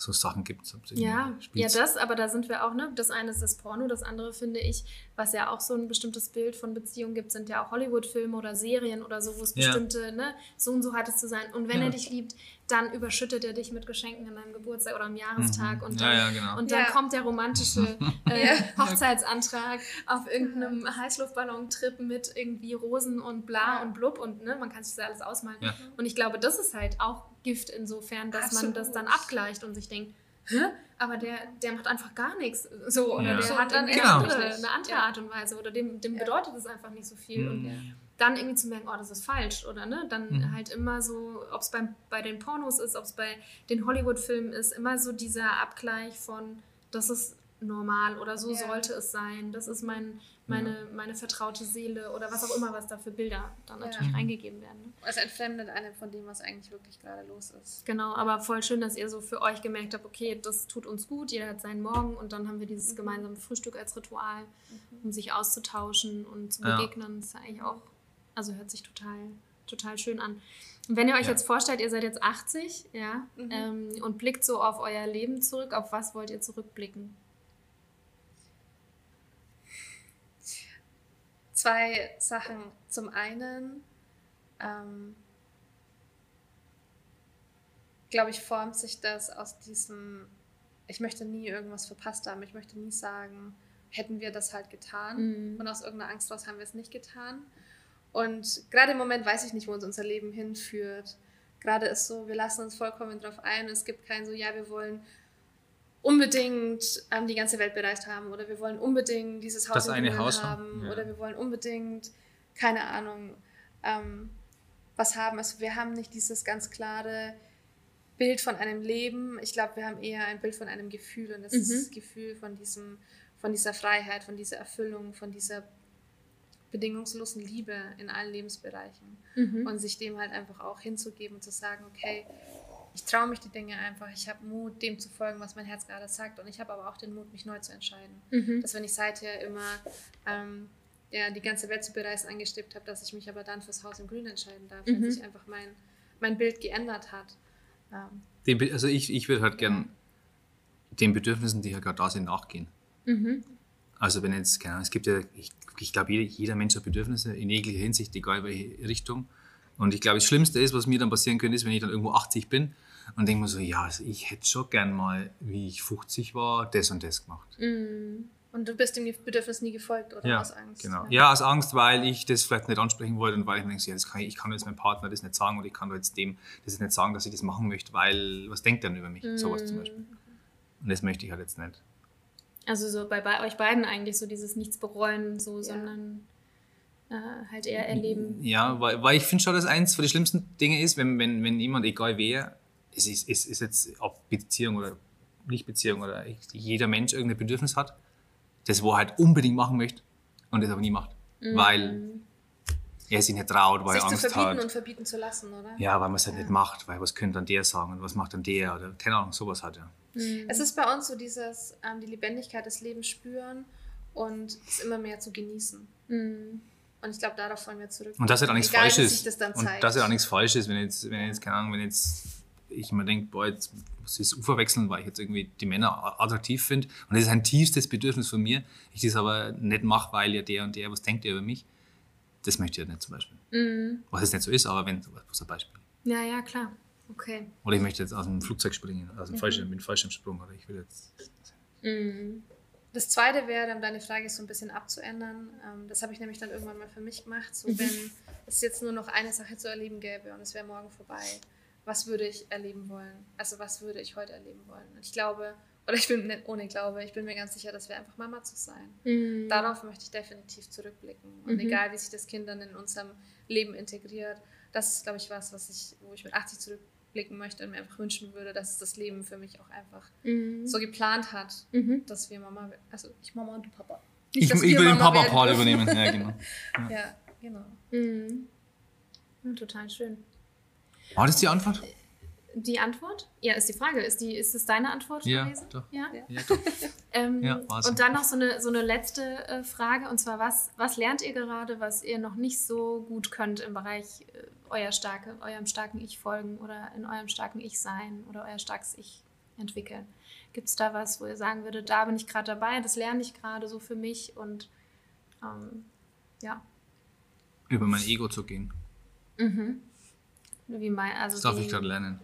So Sachen gibt es. Ja, ja, das, aber da sind wir auch, ne? Das eine ist das Porno, das andere finde ich, was ja auch so ein bestimmtes Bild von Beziehung gibt, sind ja auch Hollywood-Filme oder Serien oder so, wo es Ja. bestimmte, ne, so und so hat es zu sein. Und wenn Ja. er dich liebt, dann überschüttet er dich mit Geschenken an deinem Geburtstag oder am Jahrestag und Mhm. Ja, dann, ja, genau. und dann Ja. kommt der romantische äh, Ja. Hochzeitsantrag auf irgendeinem Heißluftballon-Trip mit irgendwie Rosen und bla Ja. und blub und ne, man kann sich das alles ausmalen. Ja. Und ich glaube, das ist halt auch Gift insofern, dass man das dann Absolut. abgleicht und sich denkt, Hä? aber der, der macht einfach gar nichts. So, oder Ja. der So, hat dann eine, Genau. andere, eine andere Ja. Art und Weise oder dem, dem Ja. bedeutet es einfach nicht so viel. Mhm. Und dann irgendwie zu merken, oh, das ist falsch, oder ne? Dann Mhm. halt immer so, ob es bei den Pornos ist, ob es bei den Hollywood-Filmen ist, immer so dieser Abgleich von, das ist normal oder so Ja. sollte es sein, das ist mein, meine, meine vertraute Seele oder was auch immer, was da für Bilder dann Ja. natürlich reingegeben werden. Ne? Es entfremdet einen von dem, was eigentlich wirklich gerade los ist. Genau, aber voll schön, dass ihr so für euch gemerkt habt, okay, das tut uns gut, jeder hat seinen Morgen und dann haben wir dieses gemeinsame Frühstück als Ritual, um sich auszutauschen und zu Ja. begegnen. Das ist ja eigentlich auch, also hört sich total total schön an. Und wenn ihr euch Ja. jetzt vorstellt, ihr seid jetzt 80, ja, Mhm. ähm, und blickt so auf euer Leben zurück, auf was wollt ihr zurückblicken? Zwei Sachen. Zum einen, ähm, glaube ich, formt sich das aus diesem, ich möchte nie irgendwas verpasst haben, ich möchte nie sagen, hätten wir das halt getan. Mhm. Und aus irgendeiner Angst raus haben wir es nicht getan. Und gerade im Moment weiß ich nicht, wo uns unser Leben hinführt. Gerade ist so, wir lassen uns vollkommen drauf ein. Es gibt kein so, ja, wir wollen unbedingt ähm, die ganze Welt bereist haben oder wir wollen unbedingt dieses Haus Das in eine Haus haben ja. oder wir wollen unbedingt, keine Ahnung, ähm, was haben. Also wir haben nicht dieses ganz klare Bild von einem Leben. Ich glaube, wir haben eher ein Bild von einem Gefühl und das ist Mhm. das Gefühl von diesem, von dieser Freiheit, von dieser Erfüllung, von dieser bedingungslosen Liebe in allen Lebensbereichen Mhm. und sich dem halt einfach auch hinzugeben und zu sagen, okay, ich traue mich die Dinge einfach, ich habe Mut, dem zu folgen, was mein Herz gerade sagt und ich habe aber auch den Mut, mich neu zu entscheiden. Mhm. Dass wenn ich seither immer ähm, ja, die ganze Welt zu bereisen angestrebt habe, dass ich mich aber dann fürs Haus im Grün entscheiden darf, Mhm. wenn sich einfach mein, mein Bild geändert hat. Ähm, Be- also ich, ich würde halt gern den Bedürfnissen, die halt gerade da sind, nachgehen. Mhm. Also wenn jetzt, keine Ahnung, es gibt ja, ich, ich glaube, jeder, jeder Mensch hat Bedürfnisse in jeglicher Hinsicht, egal welche Richtung. Und ich glaube, das Schlimmste ist, was mir dann passieren könnte, ist, wenn ich dann irgendwo 80 bin und denke mir so, ja, also ich hätte schon gern mal, wie ich 50 war, das und das gemacht. Mhm. und du bist dem Bedürfnis nie gefolgt oder Ja, aus Angst. genau. Ja, aus Angst, weil ich das vielleicht nicht ansprechen wollte und weil ich mir denke, ja, das kann ich, ich kann jetzt meinem Partner das nicht sagen und ich kann jetzt dem das nicht sagen, dass ich das machen möchte, weil was denkt er denn über mich? Sowas zum Beispiel. Und das möchte ich halt jetzt nicht. Also so bei, bei euch beiden eigentlich so dieses Nichts bereuen, so, Ja. sondern äh, halt eher erleben. Ja, weil, weil ich finde schon, dass eins von den schlimmsten Dinge ist, wenn, wenn, wenn jemand, egal wer, es ist, es ist jetzt ob Beziehung oder nicht Beziehung oder jeder Mensch irgendein Bedürfnis hat, das wo er halt unbedingt machen möchte und das aber nie macht. Weil er sich nicht traut, weil Sich er zu Angst verbieten hat. und verbieten zu lassen, oder? Ja, weil man es halt nicht macht, weil was könnte dann der sagen und was macht dann der oder keine Ahnung, sowas hat er. Es ist bei uns so dieses, ähm, die Lebendigkeit des Lebens spüren und es immer mehr zu genießen. Mhm. Und ich glaube, darauf wollen wir zurück. Und dass halt auch nichts Egal, falsch wie ist. sich das und zeigt. dass halt auch nichts falsch ist, wenn jetzt, wenn jetzt, keine Ahnung, wenn jetzt ich mir denke, boah, jetzt muss ich das Ufer wechseln, weil ich jetzt irgendwie die Männer attraktiv finde. Und das ist ein tiefstes Bedürfnis von mir. Ich das aber nicht mache, weil ja der und der, was denkt der über mich? Das möchte ich ja nicht zum Beispiel. Mhm. Was jetzt nicht so ist, aber wenn, was ein Beispiel. Ja, ja, klar. Okay. Oder ich möchte jetzt aus dem Flugzeug springen, aus dem Mhm. Fallschirm, mit dem Fallschirmsprung. Oder ich will jetzt. Mhm. Das zweite wäre, um deine Frage so ein bisschen abzuändern. Ähm, das habe ich nämlich dann irgendwann mal für mich gemacht. So, Mhm. wenn es jetzt nur noch eine Sache zu erleben gäbe und es wäre morgen vorbei, was würde ich erleben wollen? Also, was würde ich heute erleben wollen? Und ich glaube, oder ich bin nicht ohne Glaube, ich bin mir ganz sicher, das wäre einfach Mama zu sein. Mhm. Darauf möchte ich definitiv zurückblicken. Und Mhm. egal, wie sich das Kind dann in unserem Leben integriert, das ist, glaube ich, was, was ich, wo ich mit 80 zurückblicken möchte und mir einfach wünschen würde, dass das Leben für mich auch einfach Mhm. so geplant hat, Mhm. dass wir Mama, also ich Mama und du Papa. Ich, Nicht, ich wir will den Papa-Part übernehmen. Ja, genau. Ja, genau. Mhm. Ja, total schön. War das die Antwort? Die Antwort? Ja, ist die Frage. Ist, die, ist es deine Antwort Ja, gewesen? doch. Ja. Ja. Ja, doch. Ähm, Ja, und dann noch so eine, so eine letzte äh, Frage, und zwar, was, was lernt ihr gerade, was ihr noch nicht so gut könnt im Bereich äh, euer starke, eurem starken Ich folgen oder in eurem starken Ich sein oder euer starkes Ich entwickeln? Gibt es da was, wo ihr sagen würdet, da bin ich gerade dabei, das lerne ich gerade so für mich und ähm, ja. Über mein Ego zu gehen. Mhm. Wie mein, also Das darf wie, ich gerade lernen.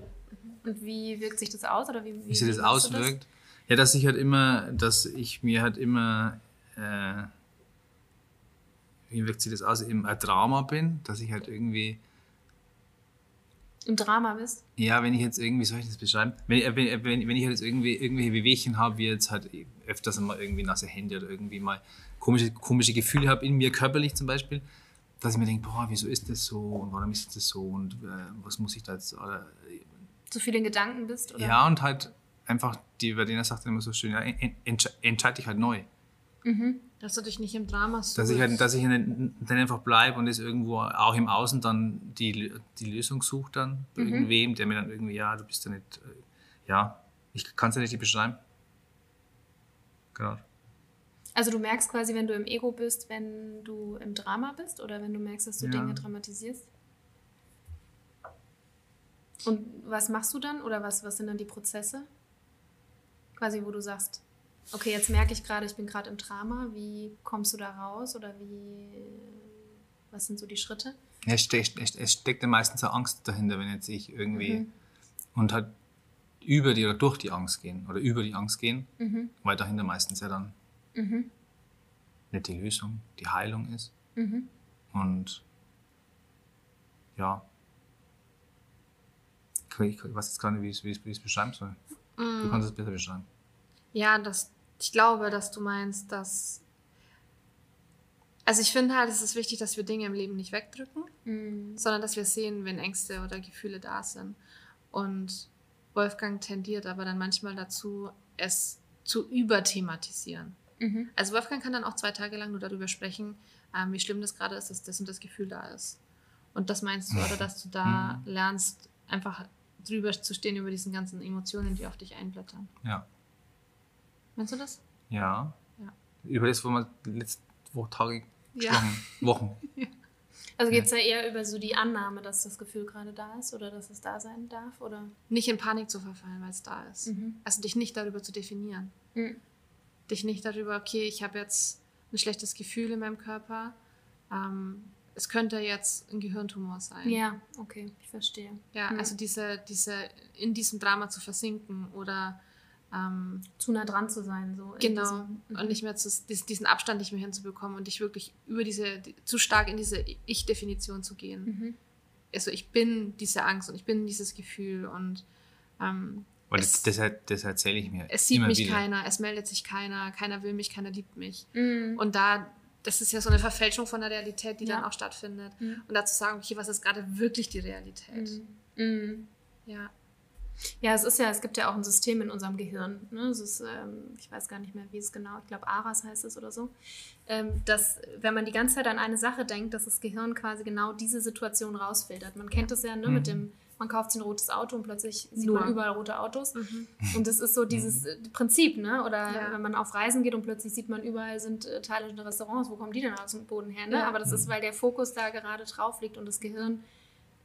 Und wie wirkt sich das aus? Oder wie, wie, Wie sich das auswirkt? Ja, dass ich halt immer, dass ich mir halt immer, äh, wie wirkt sich das aus, ein Drama bin, dass ich halt irgendwie, Im Drama bist? ja, wenn ich jetzt irgendwie, soll ich das beschreiben? Wenn, äh, wenn, wenn, wenn ich halt jetzt irgendwie irgendwelche Wehwehchen habe, wie jetzt halt öfters mal irgendwie nasse Hände oder irgendwie mal komische, komische Gefühle habe in mir, körperlich zum Beispiel, dass ich mir denke, boah, wieso ist das so und warum ist das so und äh, was muss ich da jetzt, oder, Zu viel in Gedanken bist? Oder? ja, und halt einfach, die Berliner sagt dann immer so schön, ja, en- entsche- entscheide dich halt neu. Dass du dich nicht im Drama suchst. Dass ich halt, dass ich dann einfach bleibe und es irgendwo auch im Außen dann die, die Lösung sucht dann bei irgendwem, der mir dann irgendwie, ja, du bist ja nicht, äh, ja, ich kann es ja nicht beschreiben. Genau. Also du merkst quasi, wenn du im Ego bist, wenn du im Drama bist oder wenn du merkst, dass du Ja. Dinge dramatisierst? Und was machst du dann oder was, was sind dann die Prozesse? Quasi, wo du sagst, okay, jetzt merke ich gerade, ich bin gerade im Drama. Wie kommst du da raus oder wie, was sind so die Schritte? Es steckt, es, steckt ja meistens eine Angst dahinter, wenn jetzt ich irgendwie Mhm. und halt über die oder durch die Angst gehen oder über die Angst gehen, Mhm. weil dahinter meistens ja dann Mhm. nicht die Lösung, die Heilung ist. Mhm. Und ja, ich, weiß jetzt gar nicht, wie ich es- wie ich es- wie ich es beschreiben soll. Du kannst es besser beschreiben. Ja, das, ich glaube, dass du meinst, dass. Also ich finde halt, es ist wichtig, dass wir Dinge im Leben nicht wegdrücken, Mhm. sondern dass wir sehen, wenn Ängste oder Gefühle da sind. Und Wolfgang tendiert aber dann manchmal dazu, es zu überthematisieren. Mhm. Also Wolfgang kann dann auch zwei Tage lang nur darüber sprechen, ähm, wie schlimm das gerade ist, dass das und das Gefühl da ist. Und das meinst du, oder dass du da lernst, einfach drüber zu stehen über diesen ganzen Emotionen, die auf dich einblättern. Ja. Meinst du das? Ja. Ja. Über das, wo wir letzte Woche Tage Ja. gesprochen Wochen. Also geht es ja eher über so die Annahme, dass das Gefühl gerade da ist oder dass es da sein darf? Oder? Nicht in Panik zu verfallen, weil es da ist. Mhm. Also dich nicht darüber zu definieren. Mhm. Dich nicht darüber, okay, ich habe jetzt ein schlechtes Gefühl in meinem Körper. Ähm, es könnte jetzt ein Gehirntumor sein. Ja, okay, ich verstehe. Ja, Mhm. also diese, diese, in diesem Drama zu versinken oder ähm, Zu nah dran zu sein. So in genau diesem- Mhm. und nicht mehr zu, dies- diesen Abstand nicht mehr hinzubekommen und dich wirklich über diese, die, zu stark in diese Ich-Definition zu gehen. Mhm. Also ich bin diese Angst und ich bin dieses Gefühl und ähm, Weil Es- das, das, er- erzähle ich mir. es sieht immer mich wieder. keiner, es meldet sich keiner, keiner will mich, keiner liebt mich. Mhm. Und da, das ist ja so eine Verfälschung von der Realität, die Ja. dann auch stattfindet. Mhm. Und dazu sagen, okay, was ist gerade wirklich die Realität? Mhm. Ja. Ja, es ist ja, es gibt ja auch ein System in unserem Gehirn. Ne? Ist, ähm, ich weiß gar nicht mehr, wie es genau, ich glaube, ARAS heißt es oder so. Ähm, dass, wenn man die ganze Zeit an eine Sache denkt, dass das Gehirn quasi genau diese Situation rausfiltert. Man kennt das ja ne, mit dem, man kauft sich ein rotes Auto und plötzlich sieht Nur. man überall rote Autos. Mhm. Und das ist so dieses äh, Prinzip, ne? Oder Ja. wenn man auf Reisen geht und plötzlich sieht man überall sind äh, thailändische Restaurants, wo kommen die denn aus dem Boden her? Ne? Ja. Aber das ist, weil der Fokus da gerade drauf liegt und das Gehirn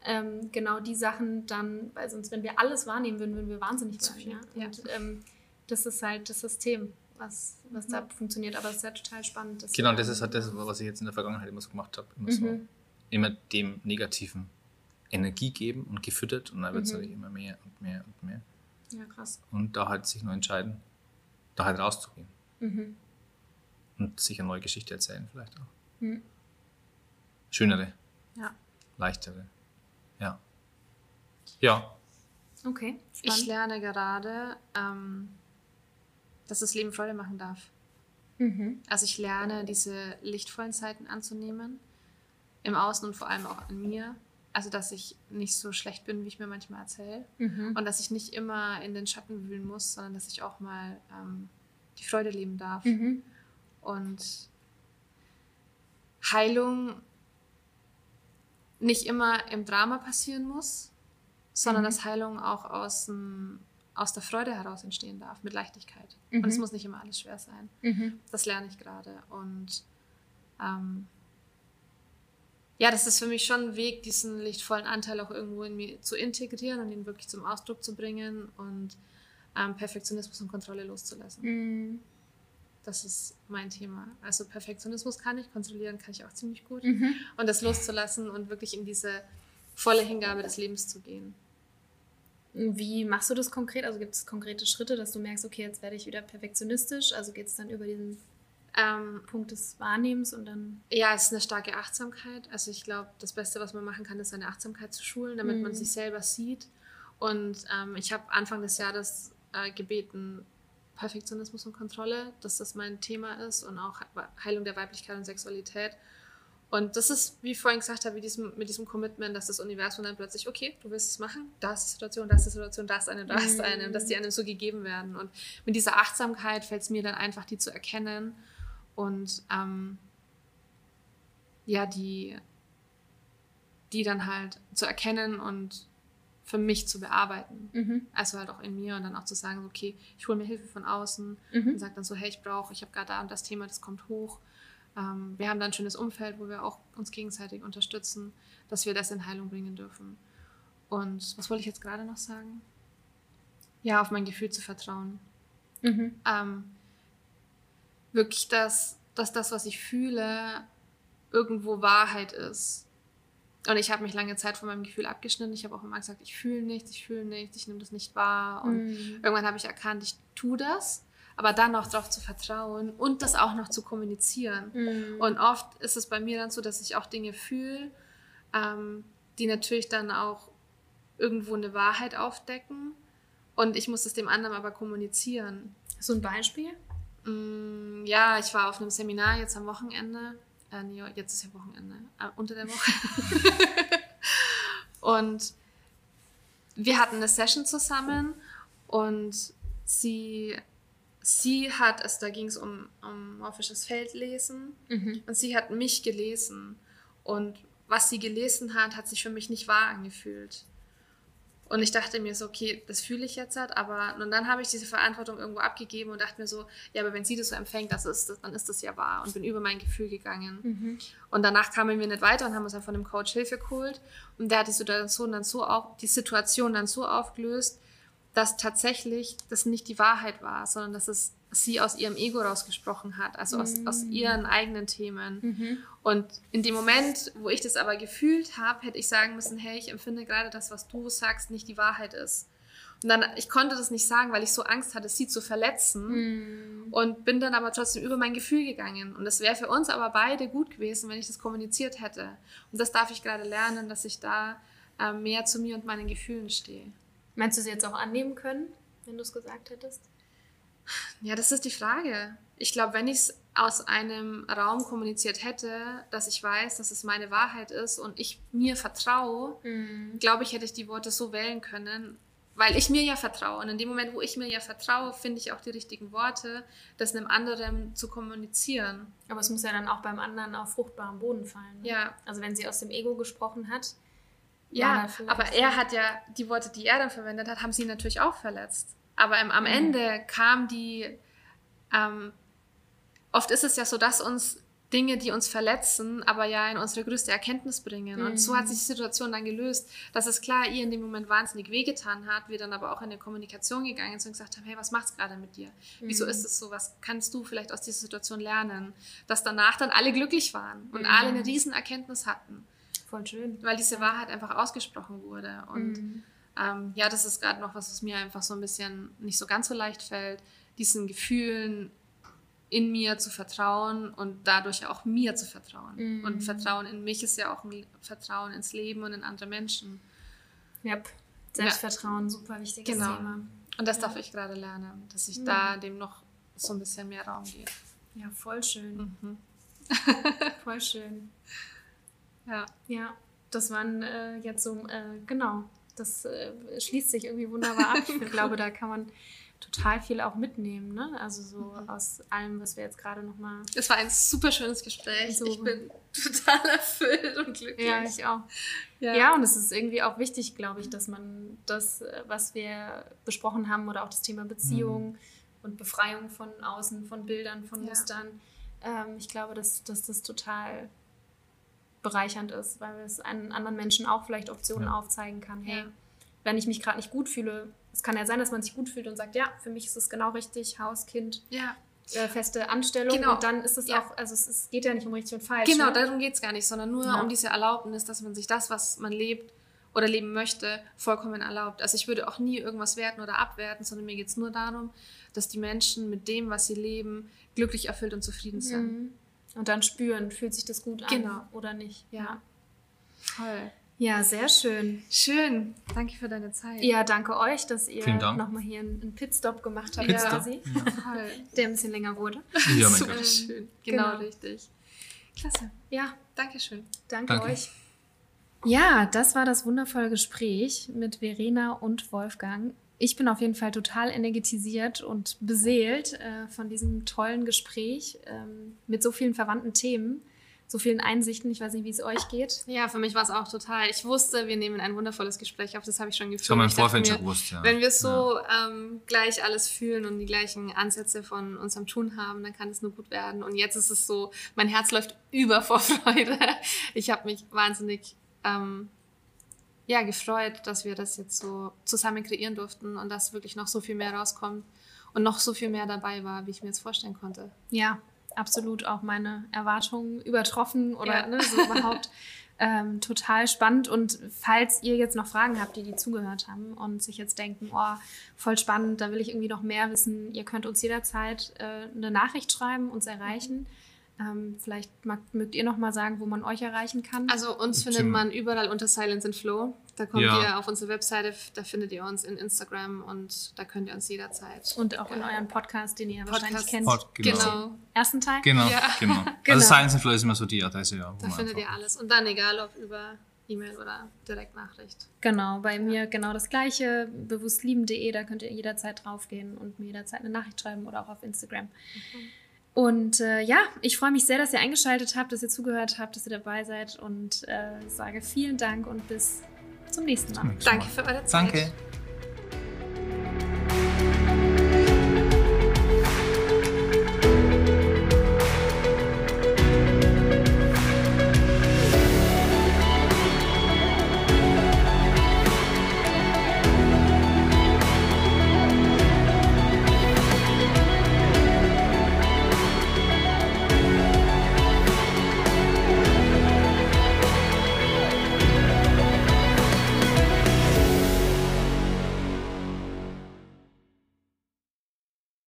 ähm, genau die Sachen dann, weil sonst, wenn wir alles wahrnehmen würden, würden wir wahnsinnig Zu viel, Ja? Und ähm, das ist halt das System, was, was da Mhm. funktioniert. Aber es ist ja total spannend. Genau, das ist halt das, was ich jetzt in der Vergangenheit immer so gemacht habe. Immer, so, Mhm. immer dem Negativen Energie geben und gefüttert und dann wird es Mhm. natürlich immer mehr und mehr und mehr. Ja, krass. Und da halt sich nur entscheiden, da halt rauszugehen Mhm. und sich eine neue Geschichte erzählen vielleicht auch. Mhm. Schönere, Ja. leichtere. Ja. Ja. Okay, Ich spannend. lerne gerade, ähm, dass das Leben Freude machen darf. Mhm. Also ich lerne, diese lichtvollen Zeiten anzunehmen, im Außen und vor allem auch an mir. Also dass ich nicht so schlecht bin, wie ich mir manchmal erzähle. Mhm. Und dass ich nicht immer in den Schatten wühlen muss, sondern dass ich auch mal ähm, die Freude leben darf. Mhm. Und Heilung nicht immer im Drama passieren muss, sondern Mhm. dass Heilung auch aus, dem, aus der Freude heraus entstehen darf, mit Leichtigkeit. Mhm. Und es muss nicht immer alles schwer sein. Mhm. Das lerne ich gerade. Und ähm, ja, das ist für mich schon ein Weg, diesen lichtvollen Anteil auch irgendwo in mir zu integrieren und ihn wirklich zum Ausdruck zu bringen und ähm, Perfektionismus und Kontrolle loszulassen. Mhm. Das ist mein Thema. Also Perfektionismus kann ich, kontrollieren kann ich auch ziemlich gut. Mhm. Und das loszulassen und wirklich in diese volle Hingabe des Lebens zu gehen. Wie machst du das konkret? Also gibt es konkrete Schritte, dass du merkst, okay, jetzt werde ich wieder perfektionistisch? Also geht es dann über diesen Ähm, Punkt des Wahrnehmens und dann. ja, es ist eine starke Achtsamkeit. Also ich glaube, das Beste, was man machen kann, ist seine Achtsamkeit zu schulen, damit Mhm. man sich selber sieht. Und ähm, ich habe Anfang des Jahres äh, gebeten, Perfektionismus und Kontrolle, dass das mein Thema ist und auch Heilung der Weiblichkeit und Sexualität. Und das ist, wie ich vorhin gesagt habe, mit diesem, mit diesem Commitment, dass das Universum dann plötzlich, okay, du willst es machen, da ist die Situation, da ist die Situation, da ist eine, da ist Mhm. eine, und dass die einem so gegeben werden. Und mit dieser Achtsamkeit fällt es mir dann einfach, die zu erkennen und ähm, ja, die, die dann halt zu erkennen und für mich zu bearbeiten. Mhm. Also halt auch in mir und dann auch zu sagen, okay, ich hole mir Hilfe von außen Mhm. und sage dann so, hey, ich brauche, ich habe gerade da und das Thema, das kommt hoch. Ähm, wir haben da ein schönes Umfeld, wo wir auch uns gegenseitig unterstützen, dass wir das in Heilung bringen dürfen. Und was wollte ich jetzt gerade noch sagen? Ja, auf mein Gefühl zu vertrauen. Mhm. Ähm, wirklich, dass, dass das, was ich fühle, irgendwo Wahrheit ist. Und ich habe mich lange Zeit von meinem Gefühl abgeschnitten. Ich habe auch immer gesagt, ich fühle nichts, ich fühle nichts, ich nehme das nicht wahr. Und Mhm. irgendwann habe ich erkannt, ich tue das, aber dann noch darauf zu vertrauen und das auch noch zu kommunizieren. Mhm. Und oft ist es bei mir dann so, dass ich auch Dinge fühle, ähm, die natürlich dann auch irgendwo eine Wahrheit aufdecken. Und ich muss es dem anderen aber kommunizieren. So ein Beispiel? Mm, ja, ich war auf einem Seminar jetzt am Wochenende. Äh, nee, jetzt ist ja Wochenende. Äh, unter der Woche. und wir hatten eine Session zusammen und sie, sie hat es, da ging es um, um morphisches Feldlesen Mhm. und sie hat mich gelesen. Und was sie gelesen hat, hat sich für mich nicht wahr angefühlt. Und ich dachte mir so, okay, das fühle ich jetzt halt, aber und dann habe ich diese Verantwortung irgendwo abgegeben und dachte mir so, ja, aber wenn sie das so empfängt, das ist, das, dann ist das ja wahr und bin über mein Gefühl gegangen. Mhm. Und danach kamen wir nicht weiter und haben uns dann von dem Coach Hilfe geholt. Und der hat die Situation dann so auf, die Situation dann so aufgelöst, dass tatsächlich das nicht die Wahrheit war, sondern dass es sie aus ihrem Ego rausgesprochen hat, also aus, aus ihren eigenen Themen. Mhm. Und in dem Moment, wo ich das aber gefühlt habe, hätte ich sagen müssen, hey, ich empfinde gerade das, was du sagst, nicht die Wahrheit ist. Und dann, ich konnte das nicht sagen, weil ich so Angst hatte, sie zu verletzen. Mhm. Und bin dann aber trotzdem über mein Gefühl gegangen. Und das wäre für uns aber beide gut gewesen, wenn ich das kommuniziert hätte. Und das darf ich gerade lernen, dass ich da äh, mehr zu mir und meinen Gefühlen stehe. Meinst du sie jetzt auch annehmen können, wenn du es gesagt hättest? Ja, das ist die Frage. Ich glaube, wenn ich es aus einem Raum kommuniziert hätte, dass ich weiß, dass es meine Wahrheit ist und ich mir vertraue, Mhm. glaube ich, hätte ich die Worte so wählen können, weil ich mir ja vertraue. Und in dem Moment, wo ich mir ja vertraue, finde ich auch die richtigen Worte, das einem anderen zu kommunizieren. Aber es muss ja dann auch beim anderen auf fruchtbarem Boden fallen. Ne? Ja. Also wenn sie aus dem Ego gesprochen hat. Ja, aber er hat ja die Worte, die er dann verwendet hat, haben sie natürlich auch verletzt. Aber am, am Ende kam die, ähm, oft ist es ja so, dass uns Dinge, die uns verletzen, aber ja in unsere größte Erkenntnis bringen. Und so hat sich die Situation dann gelöst, dass es klar ihr in dem Moment wahnsinnig wehgetan hat, wir dann aber auch in eine Kommunikation gegangen sind und gesagt haben, hey, was macht's gerade mit dir? Wieso ist es so? Was kannst du vielleicht aus dieser Situation lernen? Dass danach dann alle glücklich waren und alle eine riesen Erkenntnis hatten Voll schön. weil diese Wahrheit einfach ausgesprochen wurde. Und ähm, ja, das ist gerade noch was, was mir einfach so ein bisschen nicht so ganz so leicht fällt, diesen Gefühlen in mir zu vertrauen und dadurch auch mir zu vertrauen. Und Vertrauen in mich ist ja auch ein Vertrauen ins Leben und in andere Menschen. Yep. Selbstvertrauen, super wichtiges Genau. Thema. Und das darf ich gerade lernen, dass ich da dem noch so ein bisschen mehr Raum gebe. Ja, voll schön. Mhm. Voll schön. Ja. Ja, das waren äh, jetzt so, äh, genau, das äh, schließt sich irgendwie wunderbar ab. Ich glaube, da kann man total viel auch mitnehmen, ne? Also so aus allem, was wir jetzt gerade nochmal. Es war ein super schönes Gespräch. So. Ich bin total erfüllt und glücklich. Ja, ich auch. Ja. und es ist irgendwie auch wichtig, glaube ich, dass man das, äh, was wir besprochen haben, oder auch das Thema Beziehung und Befreiung von außen, von Bildern, von Ja. Mustern, ähm, ich glaube, dass, dass das total bereichernd ist, weil es einen anderen Menschen auch vielleicht Optionen Ja. aufzeigen kann. Hey, Ja. wenn ich mich gerade nicht gut fühle, es kann ja sein, dass man sich gut fühlt und sagt, ja, für mich ist es genau richtig, Haus, Kind, ja. äh, feste Anstellung Genau. und dann ist es Ja. auch, also es, es geht ja nicht um richtig und falsch. Genau, ne? darum geht es gar nicht, sondern nur Ja. um diese Erlaubnis, dass man sich das, was man lebt oder leben möchte, vollkommen erlaubt. Also ich würde auch nie irgendwas werten oder abwerten, sondern mir geht es nur darum, dass die Menschen mit dem, was sie leben, glücklich, erfüllt und zufrieden sind. Mhm. Und dann spüren, fühlt sich das gut an Genau. oder nicht. Ja. Toll. Ja, sehr schön. Schön. Danke für deine Zeit. Ja, danke euch, dass ihr nochmal hier einen Pitstop gemacht habt, Pitstop. quasi, Toll. der ein bisschen länger wurde. Ja, mein Super Gott. schön. Genau, Genau. richtig. Klasse. Ja, Dankeschön. danke, Danke. euch. Ja, das war das wundervolle Gespräch mit Verena und Wolfgang. Ich bin auf jeden Fall total energetisiert und beseelt äh, von diesem tollen Gespräch ähm, mit so vielen verwandten Themen, so vielen Einsichten. Ich weiß nicht, wie es euch geht. Ja, für mich war es auch total. Ich wusste, wir nehmen ein wundervolles Gespräch auf. Das habe ich schon gefühlt. Das haben wir im Ich dachte Vorfeld schon gewusst, ja. Wenn wir so ähm, gleich alles fühlen und die gleichen Ansätze von unserem Tun haben, dann kann es nur gut werden. Und jetzt ist es so, mein Herz läuft über vor Freude. Ich habe mich wahnsinnig ähm, ja, gefreut, dass wir das jetzt so zusammen kreieren durften und dass wirklich noch so viel mehr rauskommt und noch so viel mehr dabei war, wie ich mir jetzt vorstellen konnte. Ja, absolut auch meine Erwartungen übertroffen oder Ja. ne, so überhaupt. Ähm, total spannend. Und falls ihr jetzt noch Fragen habt, die die zugehört haben und sich jetzt denken, oh, voll spannend, da will ich irgendwie noch mehr wissen, ihr könnt uns jederzeit äh, eine Nachricht schreiben, uns erreichen. Ähm, vielleicht mag, mögt ihr noch mal sagen, wo man euch erreichen kann. Also uns Tim. findet man überall unter Silence and Flow. Da kommt Ja. ihr auf unsere Webseite, da findet ihr uns in Instagram und da könnt ihr uns jederzeit. und auch in euren Podcast, den ihr wahrscheinlich Podcast. kennt. Pod- genau. Genau, Ersten Teil? Genau, Ja. genau. Genau. Also Science and Flow ist immer so die Adresse, ja. da findet ihr alles. Und dann egal ob über E-Mail oder Direktnachricht. Genau, bei mir genau das gleiche, bewusstlieben.de, da könnt ihr jederzeit draufgehen und mir jederzeit eine Nachricht schreiben oder auch auf Instagram. Und äh, ja, ich freue mich sehr, dass ihr eingeschaltet habt, dass ihr zugehört habt, dass ihr dabei seid und äh, sage vielen Dank und bis zum nächsten Mal. Zum nächsten Mal. Danke für eure Zeit. Danke.